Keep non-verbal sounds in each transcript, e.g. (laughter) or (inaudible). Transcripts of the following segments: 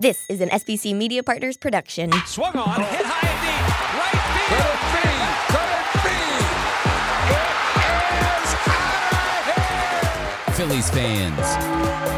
This is an SBC Media Partners production. Swung on, hit high and deep. Right field. Phillies fans,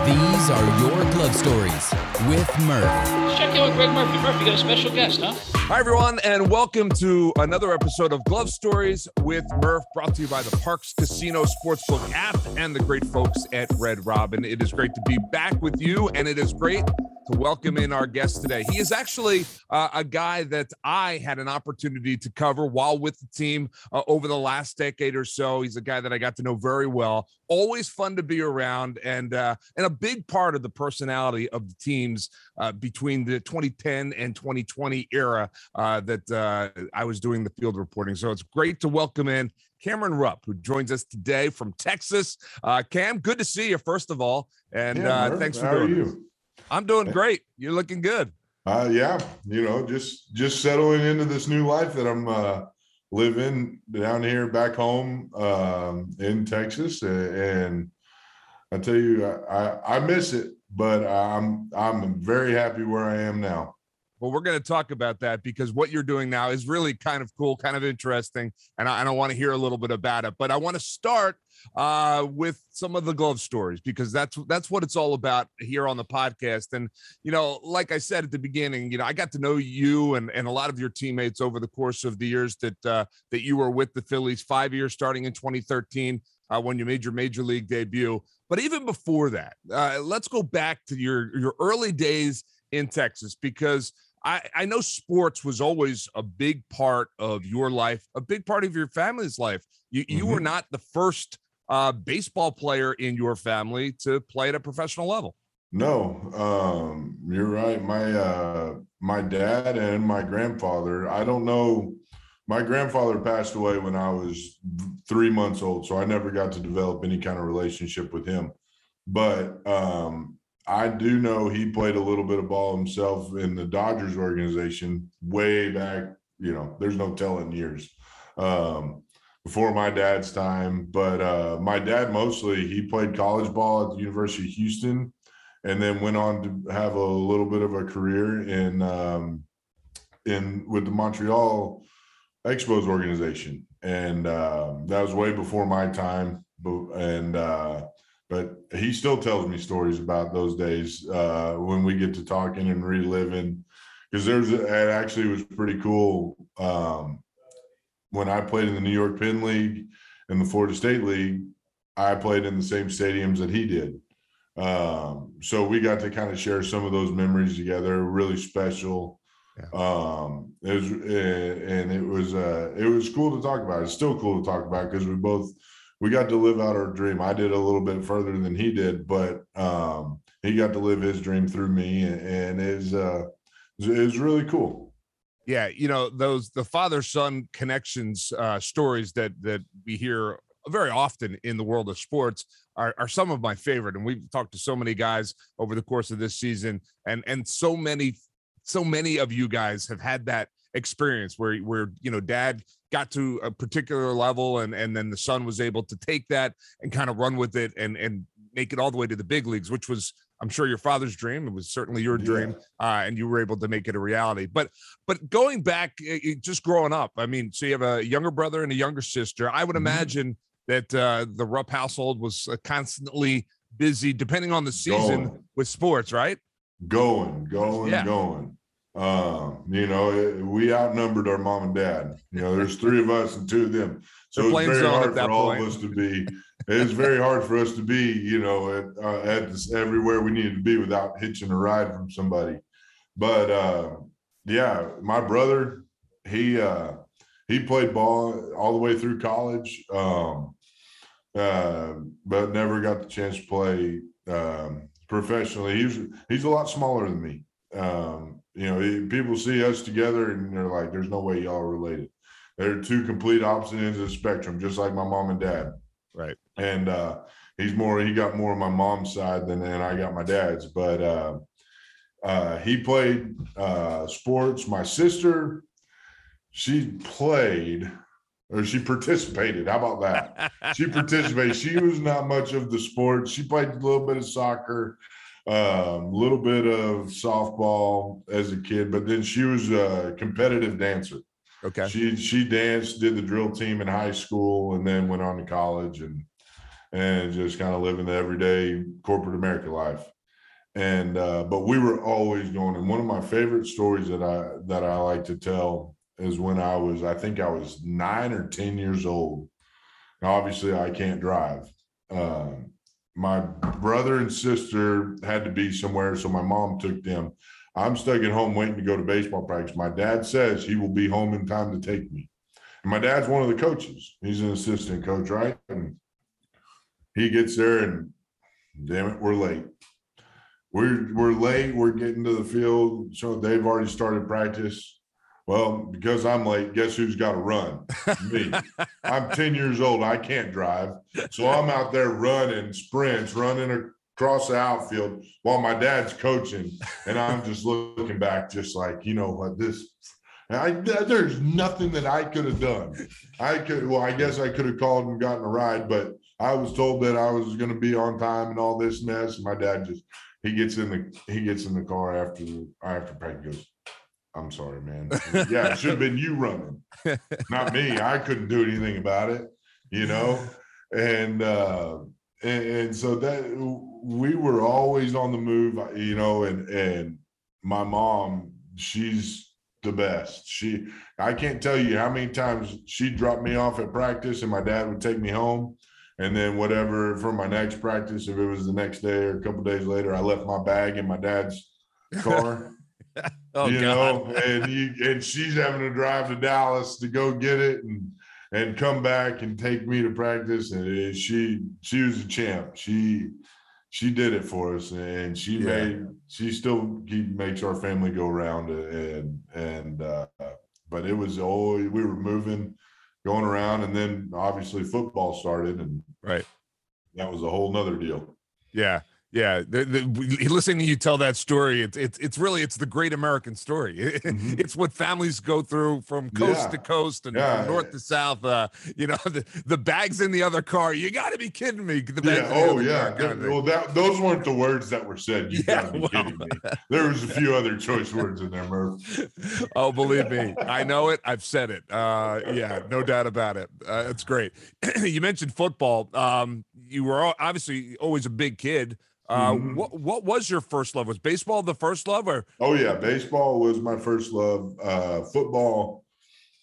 these are your glove stories with Murph. Check in with Greg Murphy. Murphy, got a special guest, huh? Hi, everyone, and welcome to another episode of Glove Stories with Murph, brought to you by the Parx Casino Sportsbook app and the great folks at Red Robin. It is great to be back with you, and it is great to welcome in our guest today. He is actually uh, a guy that I had an opportunity to cover while with the team uh, over the last decade or so. He's a guy that I got to know very well. Always fun to be around, and uh, and a big part of the personality of the teams uh, between the 2010 and 2020 era uh, that uh, I was doing the field reporting. So it's great to welcome in Cameron Rupp, who joins us today from Texas. Cam, good to see you, first of all, and yeah, thanks for How doing are you? I'm doing great. You're looking good. Uh, yeah, you know, just just settling into this new life that I'm uh, living down here back home um, in Texas, and I tell you, I, I miss it, but I'm I'm very happy where I am now. Well, we're going to talk about that because what you're doing now is really kind of cool, kind of interesting, and I, and I want to hear a little bit about it. But I want to start uh, with some of the glove stories because that's that's what it's all about here on the podcast. And you know, like I said at the beginning, you know, I got to know you and and a lot of your teammates over the course of the years that uh, that you were with the Phillies. Five years starting in 2013 uh, when you made your major league debut. But even before that, uh, let's go back to your your early days in Texas because I, I know sports was always a big part of your life, a big part of your family's life. You, you mm-hmm. were not the first uh, baseball player in your family to play at a professional level. No, um, you're right. My uh, my dad and my grandfather. I don't know. My grandfather passed away when I was three months old, so I never got to develop any kind of relationship with him. But um, I do know he played a little bit of ball himself in the Dodgers organization way back. You know, there's no telling years um, before my dad's time. But uh, my dad mostly he played college ball at the University of Houston, and then went on to have a little bit of a career in um, in with the Montreal Expos organization, and uh, that was way before my time. And uh, but he still tells me stories about those days uh, when we get to talking and reliving. Because there's it actually was pretty cool um, when I played in the New York Penn League and the Florida State League. I played in the same stadiums that he did, um, so we got to kind of share some of those memories together. Really special. Yeah. Um, it was, and it was, uh, it was cool to talk about. It's still cool to talk about because we both we got to live out our dream. I did a little bit further than he did, but um, he got to live his dream through me, and, and is uh, is really cool. Yeah, you know those the father son connections uh, stories that that we hear very often in the world of sports are, are some of my favorite, and we've talked to so many guys over the course of this season, and and so many so many of you guys have had that experience where where you know dad got to a particular level and and then the son was able to take that and kind of run with it and and make it all the way to the big leagues which was i'm sure your father's dream it was certainly your dream yeah. uh, and you were able to make it a reality but but going back just growing up i mean so you have a younger brother and a younger sister i would mm-hmm. imagine that uh, the rupp household was uh, constantly busy depending on the season going. with sports right going going yeah. going um, you know, it, we outnumbered our mom and dad. You know, there's three of us and two of them. So it's very hard for all point. of us to be. It's very hard for us to be, you know, at, uh, at this, everywhere we needed to be without hitching a ride from somebody. But uh, yeah, my brother, he uh, he played ball all the way through college, um, uh, but never got the chance to play um, professionally. He's he's a lot smaller than me. Um, you know, people see us together and they're like, there's no way y'all are related. They're two complete opposite ends of the spectrum, just like my mom and dad. Right. And uh, he's more, he got more of my mom's side than, than I got my dad's. But uh, uh, he played uh, sports. My sister, she played or she participated. How about that? (laughs) she participated. She was not much of the sport. She played a little bit of soccer a um, little bit of softball as a kid, but then she was a competitive dancer. Okay. She she danced, did the drill team in high school, and then went on to college and and just kind of living the everyday corporate America life. And uh, but we were always going. And one of my favorite stories that I that I like to tell is when I was, I think I was nine or ten years old. Now, obviously, I can't drive. Um, my brother and sister had to be somewhere, so my mom took them. I'm stuck at home waiting to go to baseball practice. My dad says he will be home in time to take me. And my dad's one of the coaches. He's an assistant coach, right? And he gets there and damn it, we're late. We're we're late. We're getting to the field. So they've already started practice. Well, because I'm late, guess who's got to run? Me. (laughs) I'm 10 years old. I can't drive. So I'm out there running sprints, running across the outfield while my dad's coaching. And I'm (laughs) just looking back, just like, you know what, this, I, there's nothing that I could have done. I could, well, I guess I could have called and gotten a ride, but I was told that I was going to be on time and all this mess. And my dad just, he gets in the, he gets in the car after, after practice goes, I'm sorry, man. Yeah, it should have been you running, not me. I couldn't do anything about it, you know. And uh, and, and so that we were always on the move, you know. And and my mom, she's the best. She, I can't tell you how many times she dropped me off at practice, and my dad would take me home. And then whatever for my next practice, if it was the next day or a couple days later, I left my bag in my dad's car oh, you God. know, (laughs) and you and she's having to drive to Dallas to go get it and and come back and take me to practice. And she she was a champ. She she did it for us, and she Yeah. made she still keep makes our family go around. And and uh, but it was always we were moving, going around, and then obviously football started, and Right. that was a whole nother deal. Yeah. Yeah, the, the, listening to you tell that story, it's it's it's really it's the great American story. (laughs) Mhm. It's what families go through from coast Yeah. to coast and Yeah. north to south. Uh, you know, (laughs) the, the bags in the other car. You got to be kidding me. Yeah. Oh, yeah. car. Well, that those weren't the words that were said. You (laughs) Yeah, gotta be well. kidding me. There was a few other choice words in there, Murph. oh, believe me, I know it. I've said it. Uh, yeah, no doubt about it. Uh, it's great. (clears throat) you mentioned football. Um, you were obviously always a big kid. Uh, Mhm. What what was your first love? Was baseball the first love, or Oh yeah, baseball was my first love. Uh, football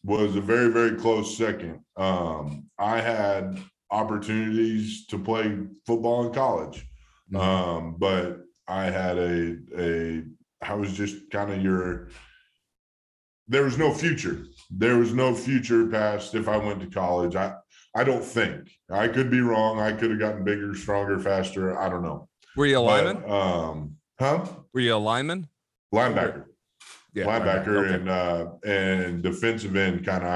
was a very very close second. Um, I had opportunities to play football in college, Mhm. um, but I had a a I was just kind of your. There was no future. There was no future past if I went to college. I I don't think I could be wrong. I could have gotten bigger, stronger, faster. I don't know. Were you a But, lineman? um, huh? Were you a lineman? Linebacker. Yeah, linebacker okay. and uh and defensive end kind of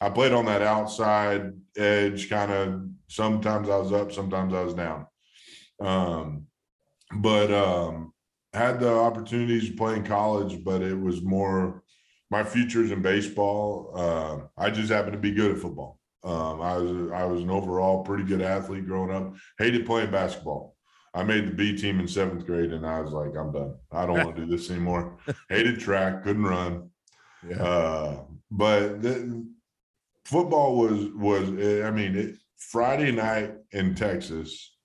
I I played on that outside edge kind of sometimes I was up sometimes I was down. Um but um had the opportunities to play in college but it was more my futures in baseball. Uh, I just happened to be good at football. Um I was I was an overall pretty good athlete growing up. Hated playing basketball I made the B team in seventh grade and I was like I'm done I don't want to do this anymore (laughs) hated track, couldn't run. Yeah. Uh, but the, football was was I mean it, Friday night in Texas.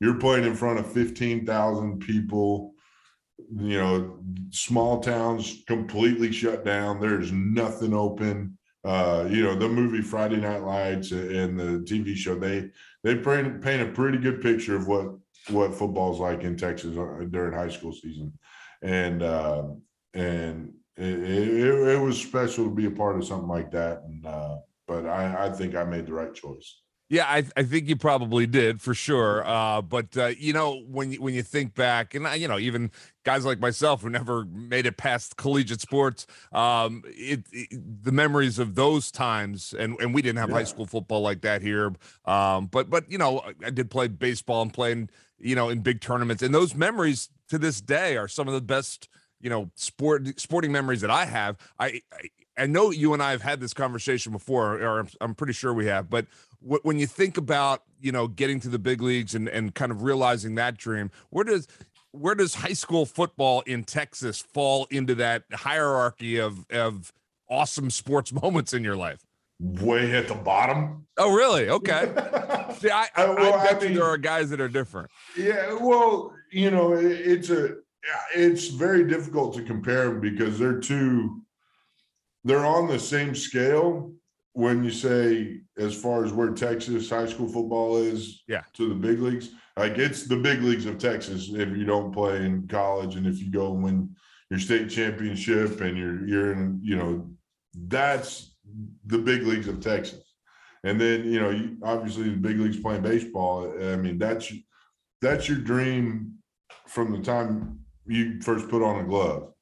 You're playing in front of fifteen thousand people. You know, small towns completely shut down. There's nothing open. Uh, you know, the movie Friday Night Lights and the TV show they they paint paint a pretty good picture of what what football's like in Texas uh, during high school season and uh, and it, it, it was special to be a part of something like that. And uh, but I, I think I made the right choice. Yeah, I, I think you probably did for sure. Uh, but uh, you know, when you when you think back, and I, you know, even guys like myself who never made it past collegiate sports, um, it, it- the memories of those times, and and we didn't have high school football like that here. Um, but but you know, I- did play baseball and playing, you know, in big tournaments, and those memories to this day are some of the best, you know, sport sporting memories that I have. I I, I know you and I have had this conversation before, or I'm, I'm pretty sure we have, but when you think about you know getting to the big leagues and and kind of realizing that dream, where does where does high school football in Texas fall into that hierarchy of of awesome sports (laughs) moments in your life? Way at the bottom. Oh, really? Okay. (laughs) See, I, I, Uh, well, I bet I mean- there are guys that are different. Yeah, well, you know, it, it's a it's very difficult to compare them because they're two they're on the same scale when you say as far as where Texas high school football is Yeah. to the big leagues. Like it's the big leagues of Texas if you don't play in college and if you go and win your state championship and you're you're in, you know, that's the big leagues of Texas. And then, you know, you, obviously the big leagues playing baseball. I mean, that's that's your dream from the time you first put on a glove,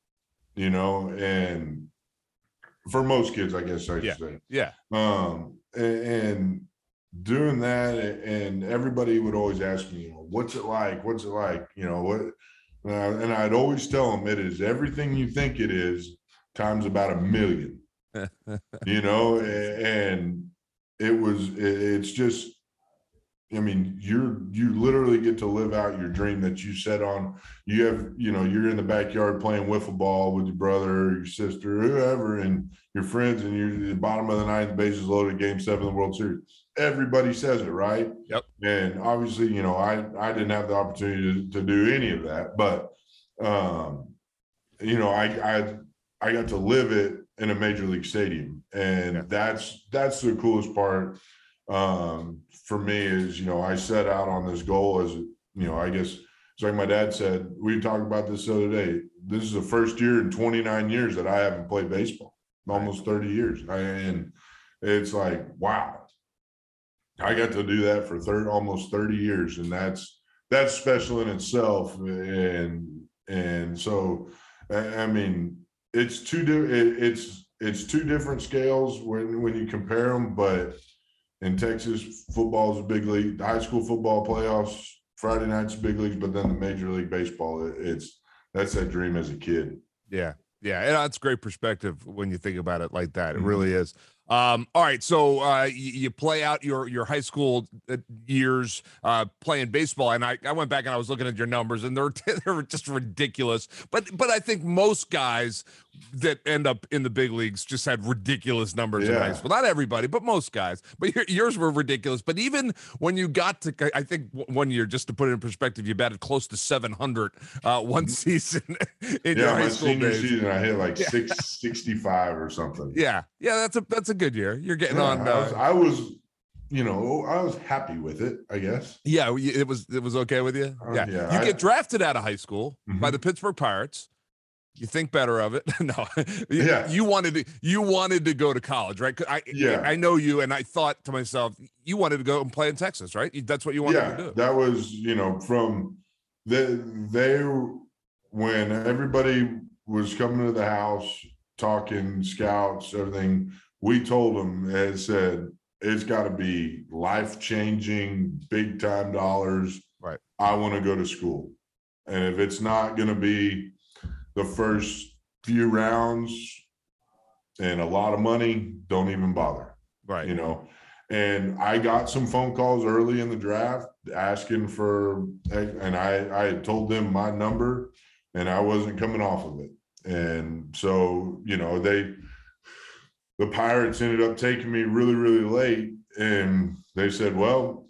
you know, and for most kids, I guess I should Yeah. say. Yeah. Um, and, and doing that, and everybody would always ask me, you know, what's it like? What's it like? You know, what? Uh, and I'd always tell them it is everything you think it is times about a million, (laughs) you know, and it was, it- it's just, I mean, you're you literally get to live out your dream that you set on. You have, you know, you're in the backyard playing wiffle ball with your brother, or your sister, whoever, and your friends, and you're at the bottom of the ninth, bases loaded, game seven of the World Series. Everybody says it, right? Yep. And obviously, you know, I I didn't have the opportunity to, to do any of that, but um, you know, I I I got to live it in a major league stadium, and Yeah. that's that's the coolest part um, for me is, you know, I set out on this goal as, you know, I guess it's like my dad said, we talked about this the other day. This is the first year in 29 years that I haven't played baseball, almost 30 years. I, and it's like, wow. I got to do that for third, almost 30 years. And that's, that's special in itself. And, and so, I, mean, it's two, it's, it's two different scales when, when you compare them, but in Texas, football is a big league. The high school football playoffs, Friday nights, big leagues, but then the Major League Baseball, it- it's that's that dream as a kid. Yeah. Yeah. And that's great perspective when you think about it like that. It Mhm. really is. Um, all right. So uh, you, you play out your your high school uh, years uh, playing baseball, and I, I went back and I was looking at your numbers, and they're (laughs) they're just ridiculous. But but I think most guys that end up in the big leagues just had ridiculous numbers in high Yeah. school. Not everybody, but most guys. But yours were ridiculous. But even when you got to, I think one year, just to put it in perspective, you batted close to 700 uh, one season (laughs) in your yeah, high my school senior days. season, I hit like (laughs) Yeah. six sixty five or something. Yeah, yeah, that's a that's a good year. You're getting Yeah, on. I, was, Uh, I was, you know, I was happy with it. I guess. yeah, it was it was okay with you. Uh, yeah, yeah, you I- get drafted out of high school by Mhm. the Pittsburgh Pirates. You think better of it. (laughs) no, you, Yeah. you wanted to you wanted to go to college, right? I Yeah. I know you, and I thought to myself, you wanted to go and play in Texas, right? That's what you wanted yeah, to do. that was you know from the they when everybody was coming to the house talking scouts everything we told them and said it's got to be life changing big time dollars Right. i want to go to school and if it's not going to be the first few rounds and a lot of money don't even bother right. you know. And I got some phone calls early in the draft asking for, and I, I had told them my number and I wasn't coming off of it. And so, you know, they, the Pirates ended up taking me really, really late and they said, well,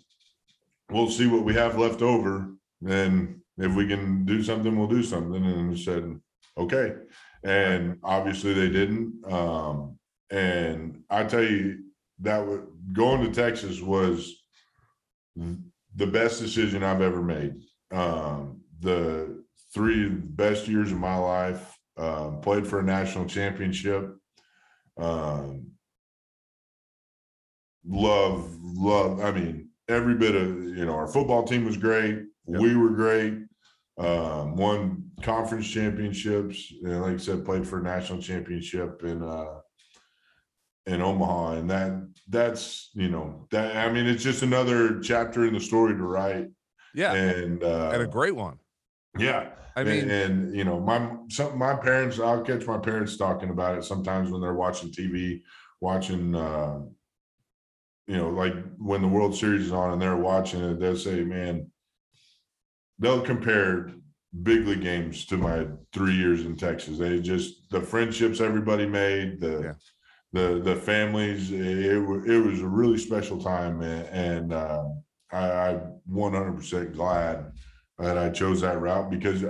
we'll see what we have left over. And if we can do something, we'll do something. And I said, okay. And obviously they didn't. Um, and I tell you, that would going to Texas was the best decision I've ever made. Um, the three best years of my life. Um, played for a national championship. Um, love, love. I mean, every bit of you know, our football team was great. Yep. We were great. Um, won conference championships. And like I said, played for a national championship in uh, in Omaha, and that that's you know that I mean it's just another chapter in the story to write, Yeah, and uh, and a great one. yeah. I mean, and, and, you know my some my parents I'll catch my parents talking about it sometimes when they're watching TV, watching uh, you know, like when the World Series is on and they're watching it, they'll say, man, they'll compare big league games to my three years in Texas. They just the friendships everybody made, the Yeah. the the families. It, it was a really special time, and, and uh, I, I'm 100 percent glad that I chose that route because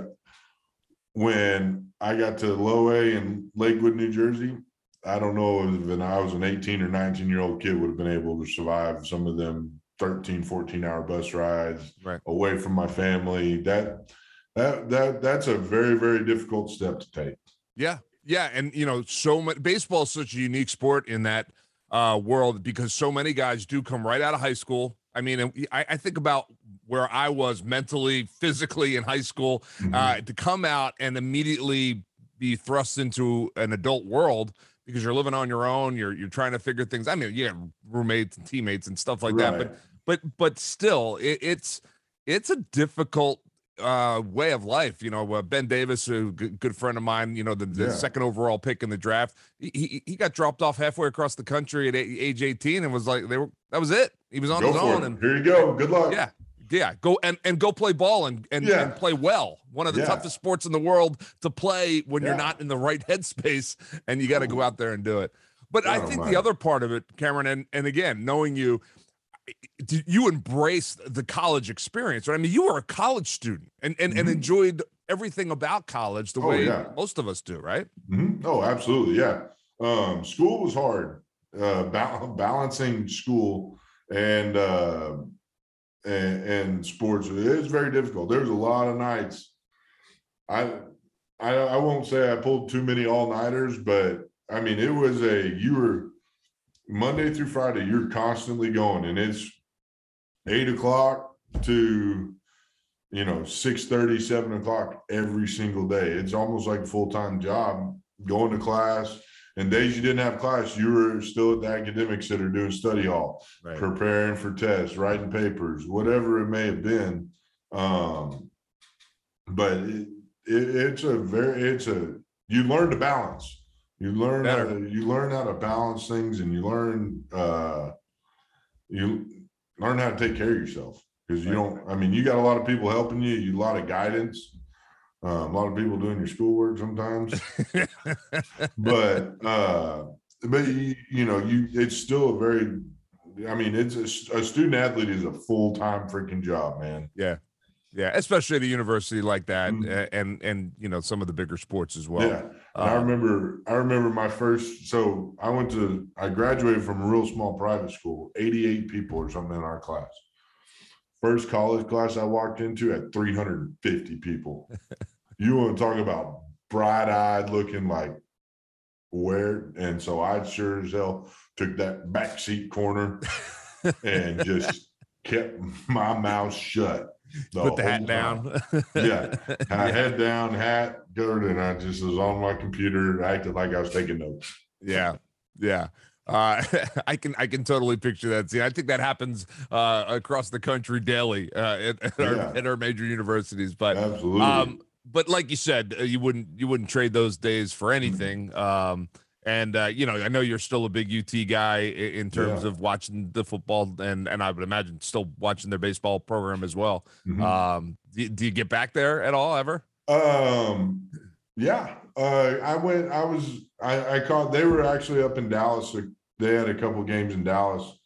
when I got to Low A in Lakewood, New Jersey, I don't know if when I was an 18 or 19 year old kid would have been able to survive some of them 13, 14 hour bus rides Right. away from my family. That that that that's a very, very difficult step to take. Yeah, yeah, and you know, so much baseball is such a unique sport in that uh, world because so many guys do come right out of high school. I mean, I, I think about where I was mentally, physically in high school uh, to come out and immediately be thrust into an adult world because you're living on your own. You're you're trying to figure things. I mean, you yeah, roommates and teammates and stuff like that, but but but still, it, it's it's a difficult uh way of life you know uh, ben davis a g- good friend of mine you know the, the Yeah. second overall pick in the draft he, he got dropped off halfway across the country at a- age 18 and was like they were that was it he was on Go his own it. and Here you go. Good luck. yeah yeah go and and go play ball and and, Yeah. and play well one of the Yeah. toughest sports in the world to play when you're not in the right (laughs) headspace and you got to go out there and do it but i God think the other part of it cameron and and again knowing you you embrace the college experience right i mean you were a college student and and, and Mhm. enjoyed everything about college the Oh, way yeah. most of us do right Mhm. Oh, absolutely. Yeah. Um, school was hard. Uh, ba- (laughs) balancing school and, uh, and, and sports it is very difficult. There's a lot of nights. I, I, I won't say I pulled too many all nighters, but I mean, it was a, you were Monday through Friday, you're constantly going and it's eight o'clock to, you know, six thirty, seven o'clock every single day. It's almost like a full-time job, going to class. And days you didn't have class, you were still at the academic center doing study hall, right preparing for tests, writing papers, whatever it may have been. Um, but it, it, it's a very, it's a, you learn to balance. You learn, how to, you learn how to balance things and you learn, uh, you learn how to take care of yourself. Cause you don't, I mean, you got a lot of people helping you, you, a lot of guidance. Uh, a lot of people doing your schoolwork sometimes (laughs) but uh but you, you know you it's still a very i mean it's a student athlete is a full-time freaking job man yeah yeah especially at a university like that Mhm. and and you know some of the bigger sports as well yeah And i Um, remember i remember my first so i went to i graduated from a real small private school 88 people or something in our class. First college class i walked into at 350 people. (laughs) You want to talk about bright-eyed looking like where and so i sure as hell took that back seat corner (laughs) and just kept my mouth shut put the hat time. down Yeah. (laughs) I head down, hat covered, and I just was on my computer, acted like I was taking notes. yeah yeah uh (laughs) i can i can totally picture that scene i think that happens uh across the country daily uh at, at, our, at our major universities but Absolutely. um but like you said uh, you wouldn't you wouldn't trade those days for anything um and uh, you know, I know you're still a big UT guy in terms Yeah. of watching the football, and and I would imagine still watching their baseball program as well. Mhm. Um, do, do you get back there at all ever? Um, yeah, uh, I went, I was, I, I caught, they were actually up in Dallas. They had a couple games in Dallas,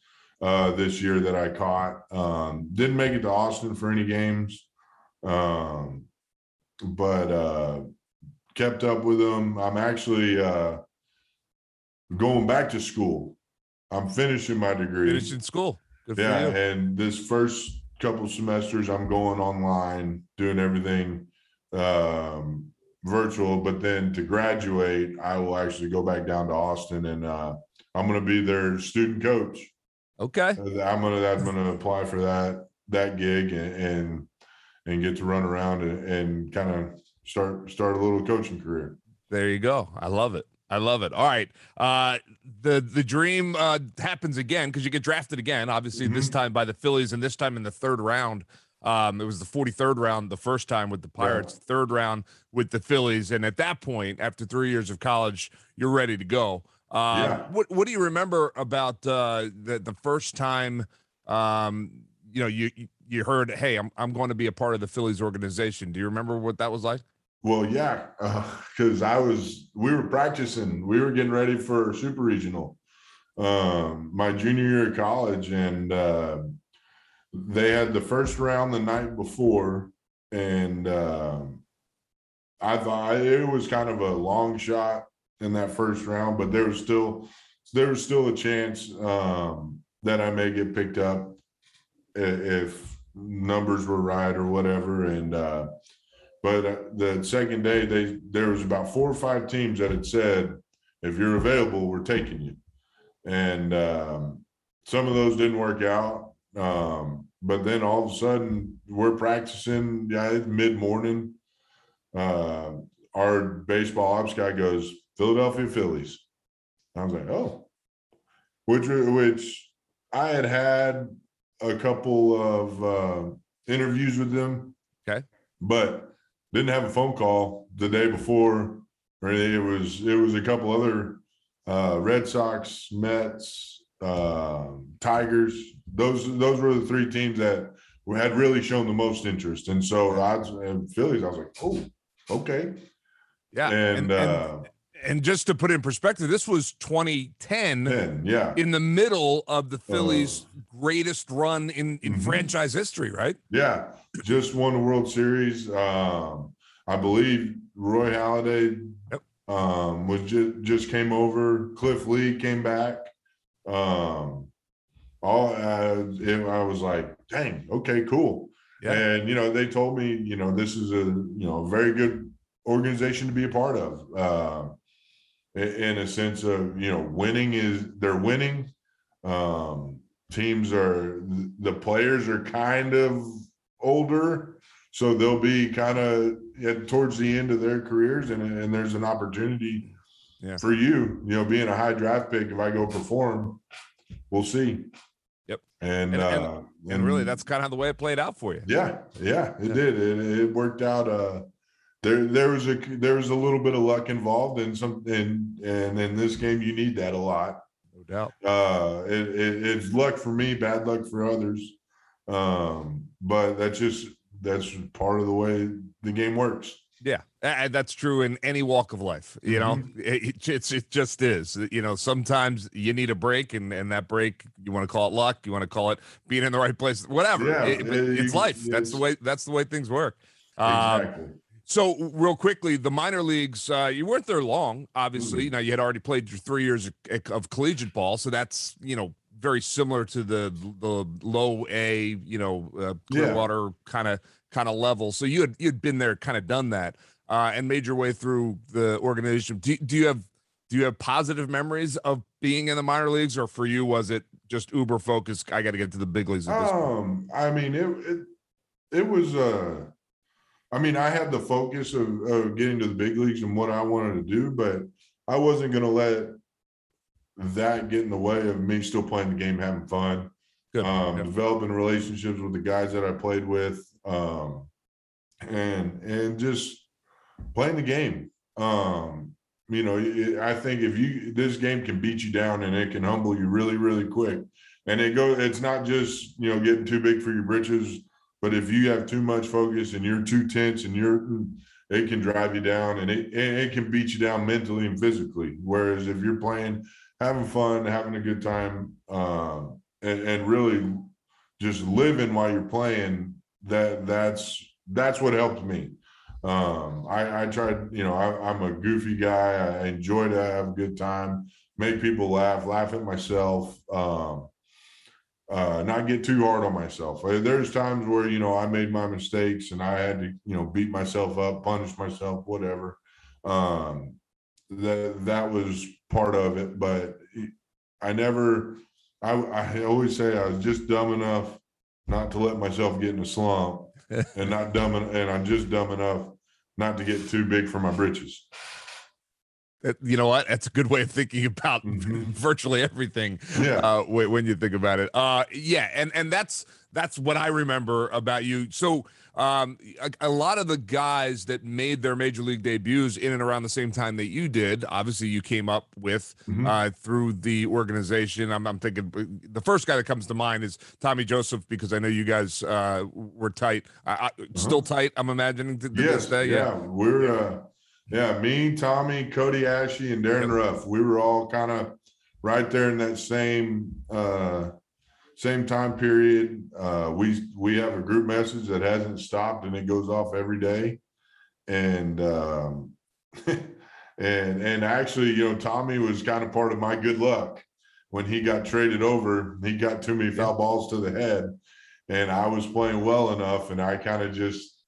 uh, this year that I caught. Um, didn't make it to Austin for any games. Um, but, uh, kept up with them. I'm actually, uh, going back to school. I'm finishing my degree. Finishing school. Good Yeah, and this first couple semesters, I'm going online, doing everything um, virtual. But then to graduate, I will actually go back down to Austin, and uh, I'm going to be their student coach. Okay. Uh, I'm gonna I'm gonna apply for that that gig and and, and get to run around and, and kind of start start a little coaching career. There you go. I love it. I love it. All right. Uh the the dream uh happens again because you get drafted again, obviously this time by the Phillies and this time in the third round. Um, it was the 43rd round the first time with the Pirates, third round with the Phillies. And at that point, after three years of college, you're ready to go. Um, Yeah. What What do you remember about uh, the the first time? Um, you know, you- you heard, "Hey, I'm I'm going to be a part of the Phillies organization." Do you remember what that was like? Well, yeah, because I was, we were practicing, we were getting ready for super regional, um, my junior year of college, and uh, they had the first round the night before, and um, I thought it was kind of a long shot in that first round, but there was still there was still a chance um, that I may get picked up if numbers were right or whatever, and. But uh, the second day, they there was about four or five teams that had said, "If you're available, we're taking you." And um, some of those didn't work out. Um, but then all of a sudden, we're practicing. Yeah, mid morning. Uh, our baseball ops guy goes, "Philadelphia Phillies." I was like, "Oh," which which I had had a couple of uh, interviews with them. Okay. but didn't have a phone call the day before or anything. It was it was a couple other uh, Red Sox, Mets, uh, Tigers. Those those were the three teams that had really shown the most interest. And so I was, and Phillies, I was like, oh, okay. Yeah, And, and, uh, and just to put it in perspective, this was 2010 then yeah, in the middle of the Phillies' greatest run in in Mhm. franchise history, right? yeah, just won the World Series. Um, I believe Roy Halladay Yep. um, was just just came over. Cliff Lee came back. Um, all uh, it, I was like, dang, okay, cool. Yeah. And you know, they told me, you know, this is a you know very good organization to be a part of. Uh, in a sense of you know, winning is they're winning. Um, teams are the players are kind of older, so they'll be kind of at, towards the end of their careers, and and there's an opportunity Yeah. for you. You know, being a high draft pick, if I go perform, we'll see. Yep. And And- and- uh, And really, that's kind of the way it played out for you. yeah, yeah, it Yeah. did. It, it worked out. Uh, there, there was a there was a little bit of luck involved in some, and and in this game, you need that a lot. No doubt. Uh, it, it, it's luck for me, bad luck for others. Um, but that's just that's part of the way the game works. Yeah, and that's true in any walk of life. You know, Mm-hmm. it, it, it's it just is. You know, sometimes you need a break, and and that break, you want to call it luck, you want to call it being in the right place, whatever. Yeah, It- it- it's life. That's the way. That's the way things work. Um, Exactly. So, real quickly, the minor leagues, uh, you weren't there long, obviously. Mm-hmm. Now, you had already played your three years of, of collegiate ball. So, that's, you know, very similar to the the low A, you know, uh. Clearwater kind of kind of level. So, you had you'd been there, kind of done that, uh, and made your way through the organization. Do, do you have do you have positive memories of being in the minor leagues, or for you was it just uber focused? I got to get to the big leagues at this point. Um, I mean, it it it was uh I mean, I had the focus of, of getting to the big leagues and what I wanted to do, but I wasn't gonna let that get in the way of me still playing the game, having fun, um, developing relationships with the guys that I played with, um, and and just playing the game. Um, you know, it- I think if you this game can beat you down and it can humble you really, really quick. And it go, it's not just you know getting too big for your britches, but if you have too much focus and you're too tense and you're, it can drive you down and it it can beat you down mentally and physically. Whereas if you're playing, having fun, having a good time, um, and and really just living while you're playing, that that's that's what helped me. Um, I, I tried, you know, I, I'm a goofy guy. I enjoy to have a good time, make people laugh, laugh at myself. Um, uh, not get too hard on myself. Uh, There's times where you know I made my mistakes and I had to you know beat myself up, punish myself, whatever. Um, that that was part of it, but I never. I, I always say I was just dumb enough not to let myself get in a slump, (laughs) and not dumb and I'm just dumb enough not to get too big for my britches. You know what? That's a good way of thinking about Mhm. (laughs) virtually everything. Yeah. Uh, when, you think about it. Uh, yeah, and and that's that's what I remember about you. So, um, a, a lot of the guys that made their major league debuts in and around the same time that you did, obviously, you came up with Mhm. uh, through the organization. I'm, I'm thinking uh, the first guy that comes to mind is Tommy Joseph because I know you guys uh, were tight, uh, still tight. I'm imagining to, to yes, this day. yeah. We're uh yeah, me, Tommy, Cody Asche, and Darin Ruf. We were all kind of right there in that same uh same time period. Uh we we have a group message that hasn't stopped and it goes off every day. And um (laughs) and and actually, you know, Tommy was kind of part of my good luck when he got traded over. He got too many foul balls to the head, and I was playing well enough, and I kind of just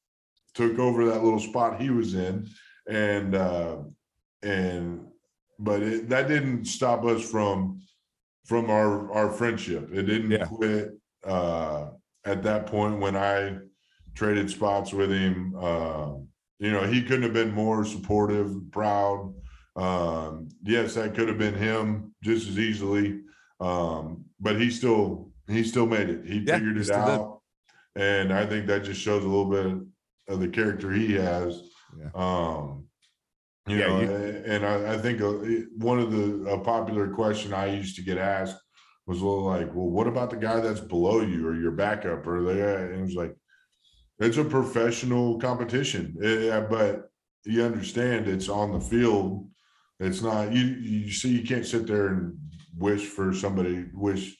took over that little spot he was in, and uh, and but it, that didn't stop us from from our our friendship. It didn't Yeah. quit uh, at that point when I traded spots with him. Um, you know, he couldn't have been more supportive, proud. Um, yes, that could have been him just as easily. Um, but he still he still made it. He Yeah, figured it still did. out. And I think that just shows a little bit of the character he has. Yeah. Um you Yeah, know, you- and I, I think uh, one of the a popular question I used to get asked was a little like, well, what about the guy that's below you or your backup or there? And it was like, it's a professional competition, eh, but you understand it's on the field. It's not you. You see, you can't sit there and wish for somebody, wish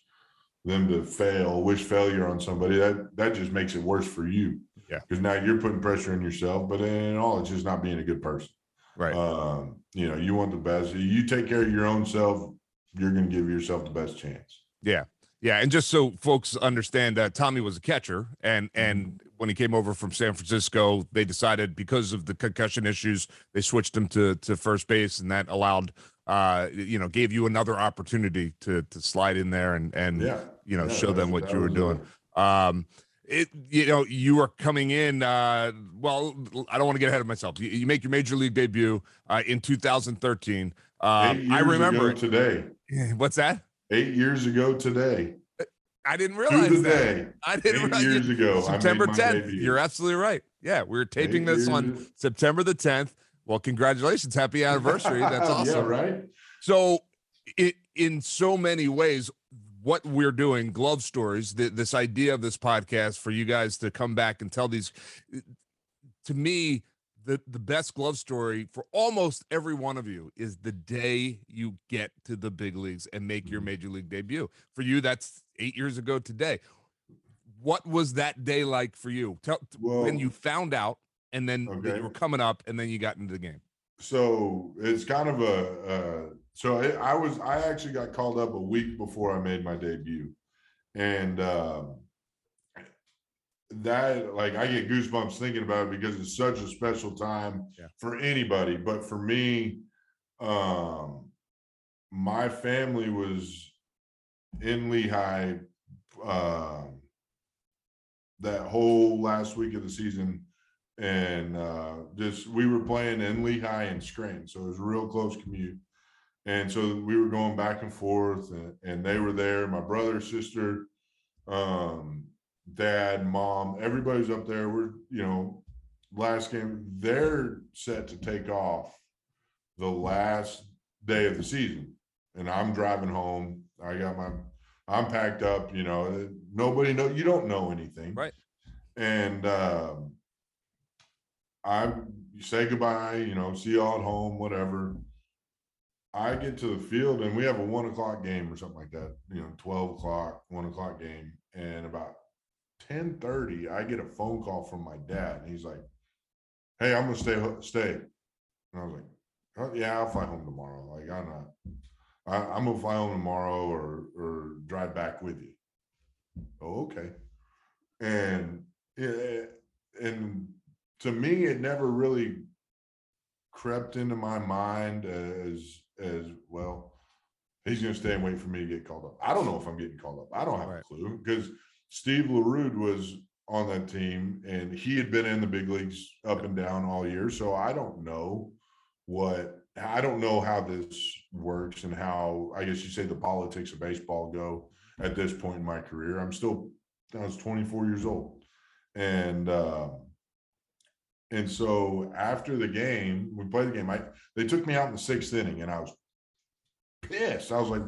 them to fail, wish failure on somebody. That that just makes it worse for you. Yeah. because now you're putting pressure on yourself. But in all, it's just not being a good person. Right. Um, you know, you want the best. You take care of your own self. You're going to give yourself the best chance. Yeah. Yeah, and just so folks understand that Tommy was a catcher, and and when he came over from San Francisco, they decided because of the concussion issues, they switched him to to first base, and that allowed, uh, you know, gave you another opportunity to to slide in there and and Yeah. you know Yeah, show them what you were doing. uh, Um, it you know you are coming in. Uh, well, I don't want to get ahead of myself. You, you make your major league debut uh, in 2013. Um, eight I remember ago today. (laughs) What's that? Eight years ago today. I didn't realize that. day. I didn't Eight realize years ago. I made September my 10th. debut. You're absolutely right. Yeah, we are taping Eight this on September the 10th. Well, congratulations. Happy (laughs) anniversary. That's awesome. yeah, right. So, it, in so many ways, what we're doing, Glove Stories, th- this idea of this podcast for you guys to come back and tell these, to me, the, the best glove story for almost every one of you is the day you get to the big leagues and make your Mhm. major league debut. For you, that's eight years ago today. What was that day like for you? Tell when you found out and then Okay. you were coming up and then you got into the game. So it's kind of a, uh, so I, I was, I actually got called up a week before I made my debut. And, um, that like I get goosebumps thinking about it because it's such a special time Yeah. for anybody. But for me, um, my family was in Lehigh, um, that whole last week of the season and uh, just we were playing in Lehigh and Scranton, so it was a real close commute. And so we were going back and forth, and, and they were there. My brother, sister, um, dad, mom, everybody's up there. We're you know, last game. They're set to take off the last day of the season, and I'm driving home. I got my, I'm packed up. You know, nobody know. You don't know anything, Right. And um, I say goodbye, you know, see y'all at home, whatever. I get to the field and we have a one o'clock game or something like that, you know, 12 o'clock, one o'clock game. And about 10 30, I get a phone call from my dad. And he's like, Hey, I'm gonna stay stay. And I was like, oh, yeah, I'll fly home tomorrow. Like I'm not I, I'm gonna fly home tomorrow or or drive back with you. Oh, okay. And and to me, it never really crept into my mind as as well. He's going to stay and wait for me to get called up. I don't know if I'm getting called up. I don't have Right. a clue because Steve Lerud was on that team and he had been in the big leagues up and down all year. So I don't know what I don't know how this works and how I guess you say the politics of baseball go at this point in my career. I'm still I was 24 years old, and uh, and so after the game, we played the game. I they took me out in the sixth inning, and I was pissed. I was like,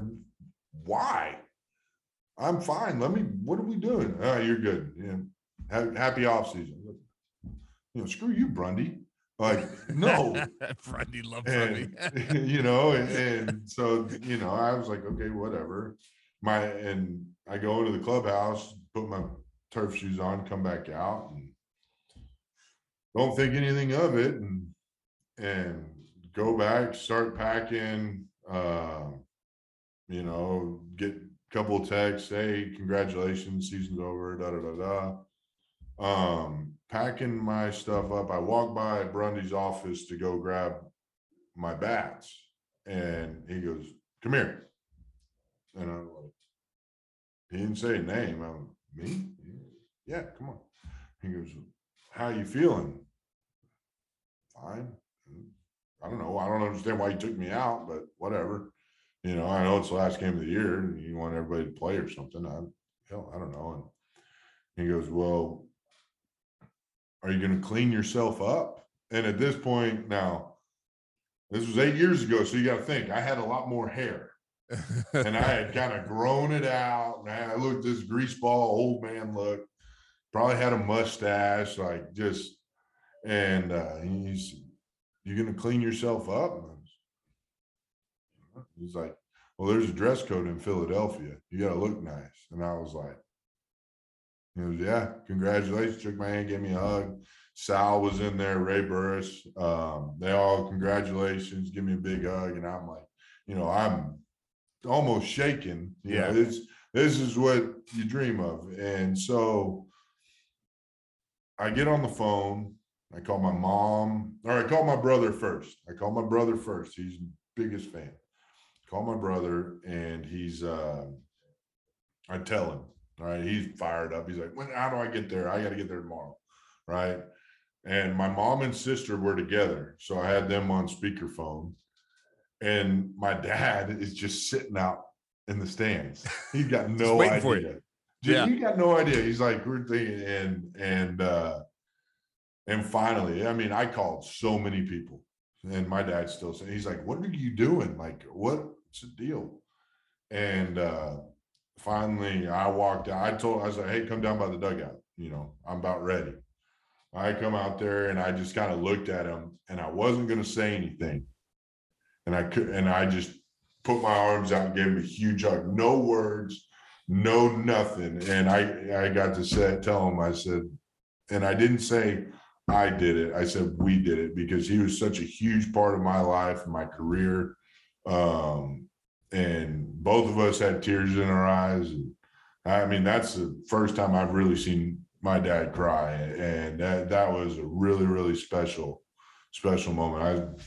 "Why? I'm fine. Let me. What are we doing? Oh, you're good. Yeah. Happy off season. You know, screw you, Brundy. Like, no. (laughs) Brundy love and, Grundy. (laughs) you know, and, and so you know, I was like, okay, whatever. My and I go into the clubhouse, put my turf shoes on, come back out, and don't think anything of it, and and go back, start packing. Uh, you know, get a couple of texts, hey, congratulations, season's over, da da da da. Um, packing my stuff up. I walk by Brundy's office to go grab my bats, and he goes, "Come here," and I'm like, he didn't say a name. I'm me, yeah, come on. He goes, "How you feeling?" Fine. I don't know. I don't understand why you took me out, but whatever. You know, I know it's the last game of the year, and you want everybody to play or something. I, hell, I don't know. And he goes, "Well, are you going to clean yourself up?" And at this point, now, this was eight years ago, so you got to think. I had a lot more hair, and I had kind of (laughs) grown it out. Man, I looked this greaseball old man look. Probably had a mustache, like just. And uh, he's, you're going to clean yourself up?" He's like, "Well, there's a dress code in Philadelphia. You got to look nice." And I was like, "He goes, yeah, congratulations." Shook my hand, gave me a hug. Sal was in there, Ray Burris. Um, they all congratulations, give me a big hug, and I'm like, you know, I'm almost shaking. You Yeah. know, this this is what you dream of, and so I get on the phone. I call my mom, or I call my brother first. I call my brother first. He's biggest fan. Call my brother, and he's. uh I tell him, all right, he's fired up. He's like, "When? How do I get there? I got to get there tomorrow, right?" And my mom and sister were together, so I had them on speakerphone. And my dad (laughs) is just sitting out in the stands. He's got no waiting for you. idea. Dude, Yeah. He got no idea. He's like, we're thinking, and and uh and finally, I mean, I called so many people, and my dad still saying, he's like, "What are you doing? Like, what's the deal?" And uh finally, I walked out. I told, I was like, "Hey, come down by the dugout. You know, I'm about ready." I come out there and I just kind of looked at him, and I wasn't going to say anything, and I could, and I just put my arms out and gave him a huge hug. No words, no nothing, and I I got to say tell him I said, and I didn't say I did it. I said we did it because he was such a huge part of my life my career. Um, and both of us had tears in our eyes. And I mean, that's the first time I've really seen my dad cry. And that that was a really, really special, special moment. I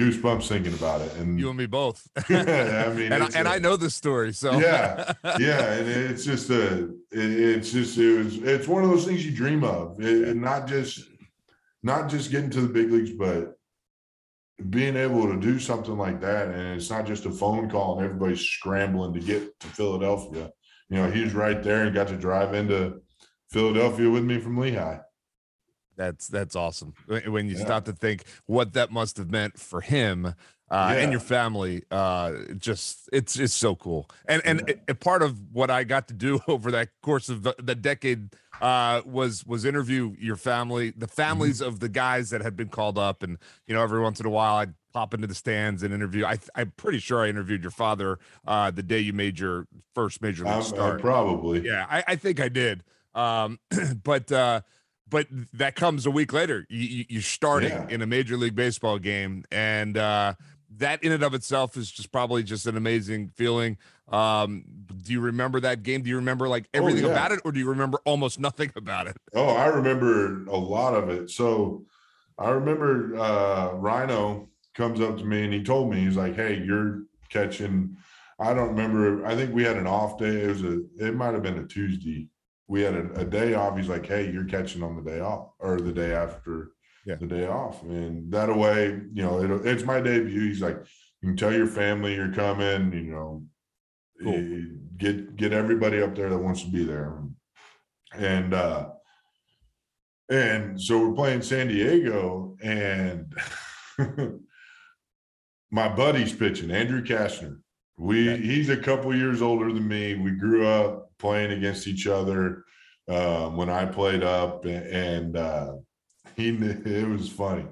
goosebumps thinking about it. And You and me both. (laughs) yeah, I mean, and I, and a- I know the story. So Yeah, (laughs) yeah, and it's just a, it- it's just it was, it's one of those things you dream of, It- and not just, not just getting to the big leagues, but being able to do something like that, and it's not just a phone call and everybody's scrambling to get to Philadelphia. You know, he was right there and got to drive into Philadelphia with me from Lehigh. That's that's awesome. When you Yeah. stop to think what that must have meant for him uh, and your family, uh, just it's it's so cool. And and Yeah. a- a part of what I got to do (laughs) over that course of the, the decade uh, was was interview your family, the families of the guys that had been called up, and you know every once in a while I'd pop into the stands and interview. I I'm pretty sure I interviewed your father uh, the day you made your first major league I'm, start. probably, Yeah, I, I think I did. Um, (clears throat) but uh, but that comes a week later. You, you, you're starting Yeah. in a major league baseball game, and uh, that in and of itself is just probably just an amazing feeling. Um, do you remember that game? Do you remember like everything Oh, yeah. about it, or do you remember almost nothing about it? Oh, I remember a lot of it. So I remember uh Ryno comes up to me and he told me, he's like, Hey, you're catching. I don't remember. I think we had an off day. It was a it might have been a Tuesday. We had a, a day off. He's like, Hey, you're catching on the day off or the day after Yeah. the day off, and that way, you know, it, it's my debut. He's like, you can tell your family you're coming. You know, Cool. eh, get get everybody up there that wants to be there, and uh, and so we're playing San Diego, and (laughs) my buddy's pitching, Andrew Cashner. We Okay. he's a couple years older than me. We grew up playing against each other um, when I played up, and uh, he (laughs) it was funny